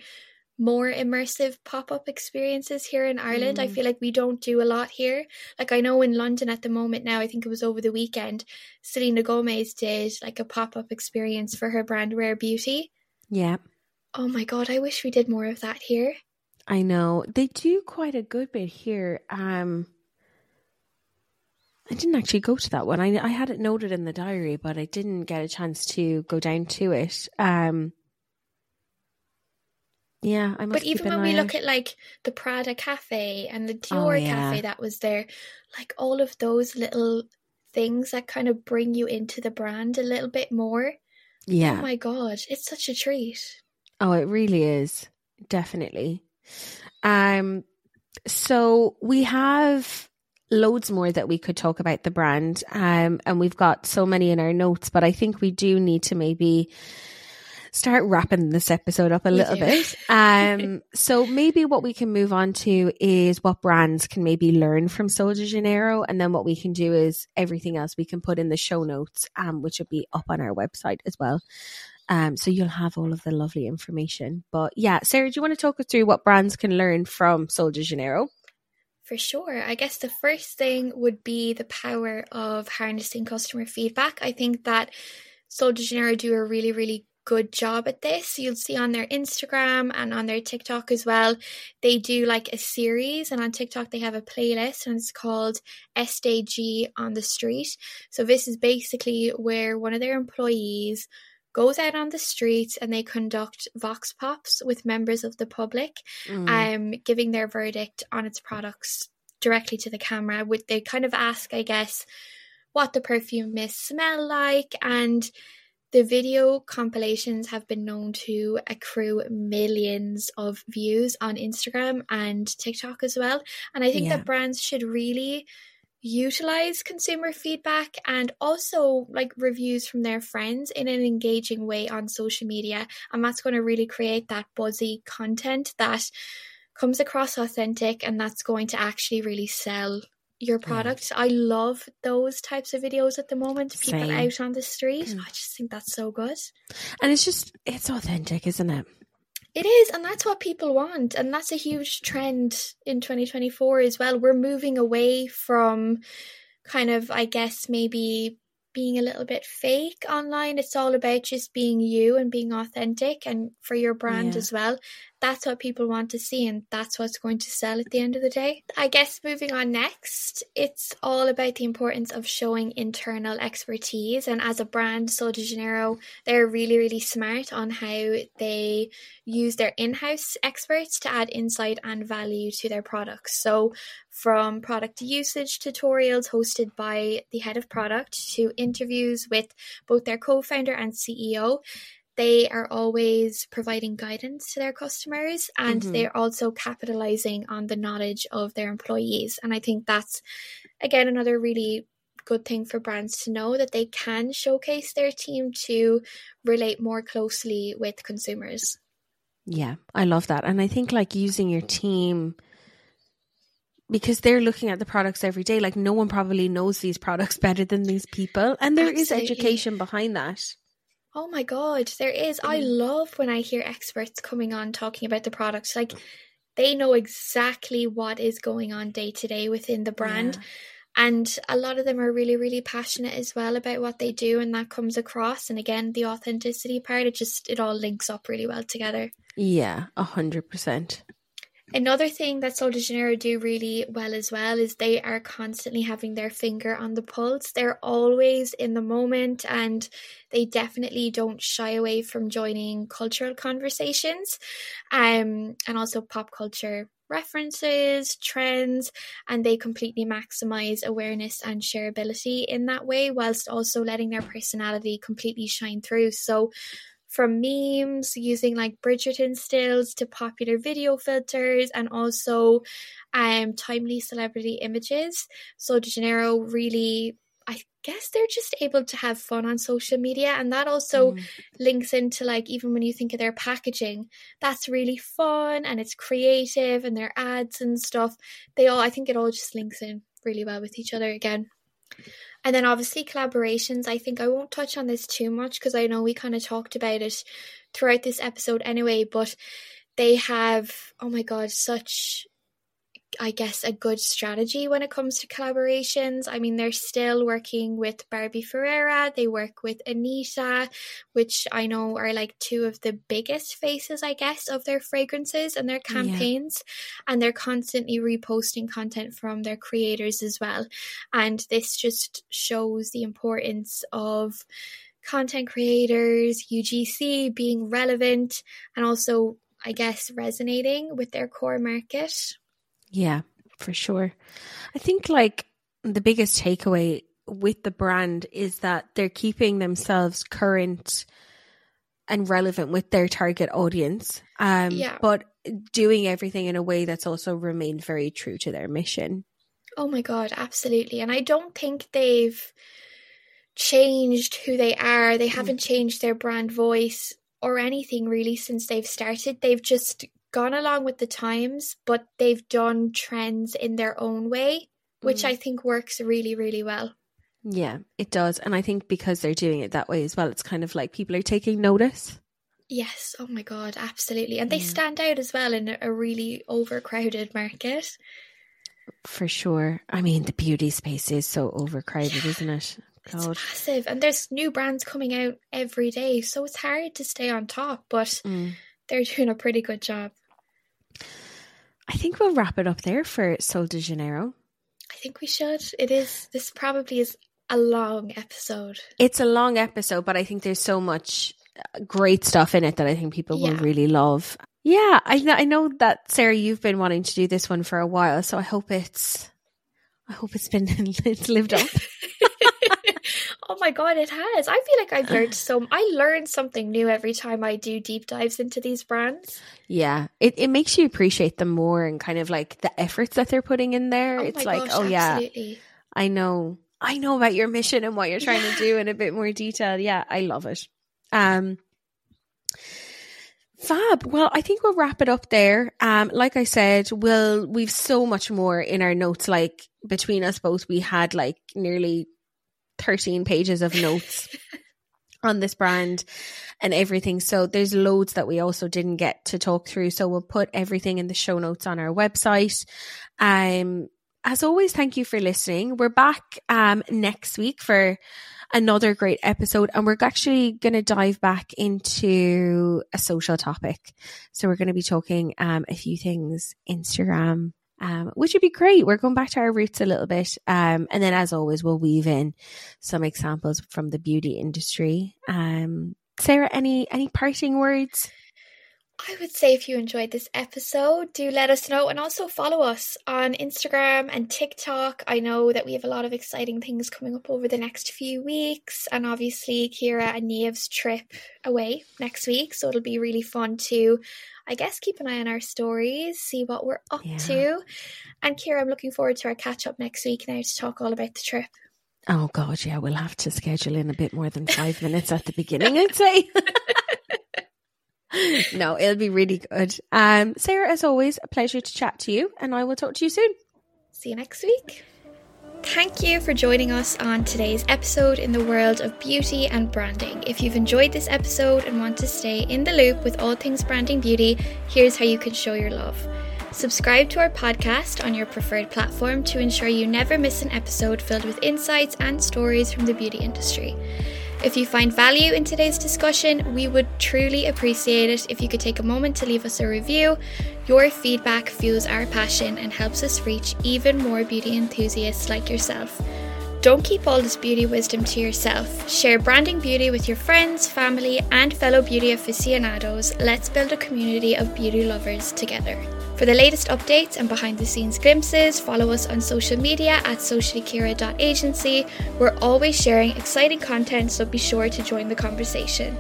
more immersive pop up experiences here in Ireland. I Mm. feel like we don't do a lot here. Like, I know in London at the moment now, I think it was over the weekend, Selena Gomez did like a pop up experience for her brand Rare Beauty. Yeah. Oh my God, I wish we did more of that here. I know they do quite a good bit here. Um, I didn't actually go to that one. I I had it noted in the diary, but I didn't get a chance to go down to it. Um, yeah, I must. But even when we look at like the Prada Cafe and the Oh, Dior yeah. Cafe that was there, like all of those little things that kind of bring you into the brand a little bit more. yeah, Oh my god, it's such a treat. Oh, it really is. Definitely. Um so we have loads more that we could talk about the brand. Um and we've got so many in our notes, but I think we do need to maybe start wrapping this episode up a We little do. bit. Um so maybe what we can move on to is what brands can maybe learn from Sol de Janeiro and then what we can do is everything else we can put in the show notes um which will be up on our website as well. Um, so you'll have all of the lovely information. But yeah, Sarah, do you want to talk us through what brands can learn from Sol de Janeiro? For sure. I guess the first thing would be the power of harnessing customer feedback. I think that Sol de Janeiro do a really, really good job at this. You'll see on their Instagram and on their TikTok as well. They do like a series, and on TikTok they have a playlist, and it's called SDJ on the Street. So this is basically where one of their employees goes out on the streets and they conduct vox pops with members of the public Mm, um giving their verdict on its products directly to the camera would they kind of ask i guess what the perfume mists smell like and the video compilations have been known to accrue millions of views on instagram and tiktok as well and i think Yeah. that brands should really utilize consumer feedback and also like reviews from their friends in an engaging way on social media and that's going to really create that buzzy content that comes across authentic and that's going to actually really sell your product. I love those types of videos at the moment. People Same. out on the street. Mm. I just think that's so good. and it's just, it's authentic, isn't it? It is, and that's what people want. And that's a huge trend in 2024 as well. We're moving away from kind of, I guess, maybe being a little bit fake online. It's all about just being you and being authentic and for your brand Yeah. as well. That's what people want to see, and that's what's going to sell at the end of the day. I guess moving on next, it's all about the importance of showing internal expertise. And as a brand, Sol de Janeiro, they're really, really smart on how they use their in house experts to add insight and value to their products. So, from product usage tutorials hosted by the head of product to interviews with both their co founder and CEO, they are always providing guidance to their customers and Mhm. they're also capitalizing on the knowledge of their employees. And I think that's, again, another really good thing for brands to know that they can showcase their team to relate more closely with consumers. Yeah, I love that. And I think like using your team because they're looking at the products every day. Like no one probably knows these products better than these people. And there is Absolutely. education behind that. Oh my god, there is. I Mm. love when I hear experts coming on talking about the products. Like they know exactly what is going on day to day within the brand. And a lot of them are really, really passionate as well about what they do, and that comes across. And again, the authenticity part, it just it all links up really well together. Yeah, a hundred percent. Another thing that Sol de Janeiro do really well as well is they are constantly having their finger on the pulse. They're always in the moment and they definitely don't shy away from joining cultural conversations um, and also pop culture references, trends, and they completely maximize awareness and shareability in that way, whilst also letting their personality completely shine through. So, from memes using like Bridgerton stills to popular video filters and also um timely celebrity images. Sol De Janeiro really I guess they're just able to have fun on social media and that also mm. links into like even when you think of their packaging that's really fun and it's creative and their ads and stuff they all I think it all just links in really well with each other again and then obviously collaborations. I think I won't touch on this too much because I know we kind of talked about it throughout this episode anyway, but they have, oh my God, such I guess, a good strategy when it comes to collaborations. I mean, they're still working with Barbie Ferreira, they work with Anitta, which I know are like two of the biggest faces, I guess, of their fragrances and their campaigns. Yeah. And they're constantly reposting content from their creators as well. And this just shows the importance of content creators, UGC being relevant, and also, I guess, resonating with their core market. Yeah, for sure. I think like the biggest takeaway with the brand is that they're keeping themselves current and relevant with their target audience. Um, yeah. But doing everything in a way that's also remained very true to their mission. Oh my God, absolutely. And I don't think they've changed who they are. They mm. haven't changed their brand voice or anything really since they've started. They've just gone along with the times, but they've done trends in their own way, which mm. I think works really, really well. Yeah, it does. And I think because they're doing it that way as well, it's kind of like people are taking notice. Yes, oh my god, absolutely. And they yeah. stand out as well in a really overcrowded market. For sure. I mean, the beauty space is so overcrowded, yeah. isn't it? God. It's massive. And there's new brands coming out every day. So it's hard to stay on top, but mm. they're doing a pretty good job. I think we'll wrap it up there for Sol de Janeiro. I think we should. It is, this probably is a long episode. It's a long episode, but I think there's so much uh, great stuff in it that I think people yeah. will really love. Yeah, I, I know that Sarah, you've been wanting to do this one for a while, so I hope it's, I hope it's been it's lived up. Oh my god, it has. I feel like I've learned so. I learn something new every time I do deep dives into these brands. Yeah, it it makes you appreciate them more and kind of like the efforts that they're putting in there. Oh it's like, gosh, oh absolutely. yeah, I know, I know about your mission and what you're trying yeah. to do in a bit more detail. Yeah, I love it. Um. Fab. Well, I think we'll wrap it up there. Um, like I said, we'll we've so much more in our notes. Like between us both, we had like nearly 13 pages of notes on this brand and everything. So there's loads that we also didn't get to talk through. So we'll put everything in the show notes on our website. Um, as always, thank you for listening. We're back um, next week for another great episode, and we're actually going to dive back into a social topic. So we're going to be talking um, a few things Instagram, um, which would be great. We're going back to our roots a little bit. Um, and then, as always, we'll weave in some examples from the beauty industry. Um, Sarah, any any parting words? I would say if you enjoyed this episode, do let us know and also follow us on Instagram and TikTok. I know that we have a lot of exciting things coming up over the next few weeks, and obviously Ciara and Niamh's trip away next week, so it'll be really fun to I guess keep an eye on our stories, see what we're up yeah. to. And Ciara, I'm looking forward to our catch up next week now to talk all about the trip. Oh God, yeah, we'll have to schedule in a bit more than five minutes at the beginning, I'd say. no, it'll be really good. Um, Sarah, as always, a pleasure to chat to you, and I will talk to you soon. See you next week. Thank you for joining us on today's episode in the world of beauty and branding. If you've enjoyed this episode and want to stay in the loop with all things branding beauty, here's how you can show your love. Subscribe to our podcast on your preferred platform to ensure you never miss an episode filled with insights and stories from the beauty industry. If you find value in today's discussion, we would truly appreciate it if you could take a moment to leave us a review. Your feedback fuels our passion and helps us reach even more beauty enthusiasts like yourself. Don't keep all this beauty wisdom to yourself. Share branding beauty with your friends, family, and fellow beauty aficionados. Let's build a community of beauty lovers together. For the latest updates and behind the scenes glimpses, follow us on social media at sociallyciara.agency. We're always sharing exciting content, so be sure to join the conversation.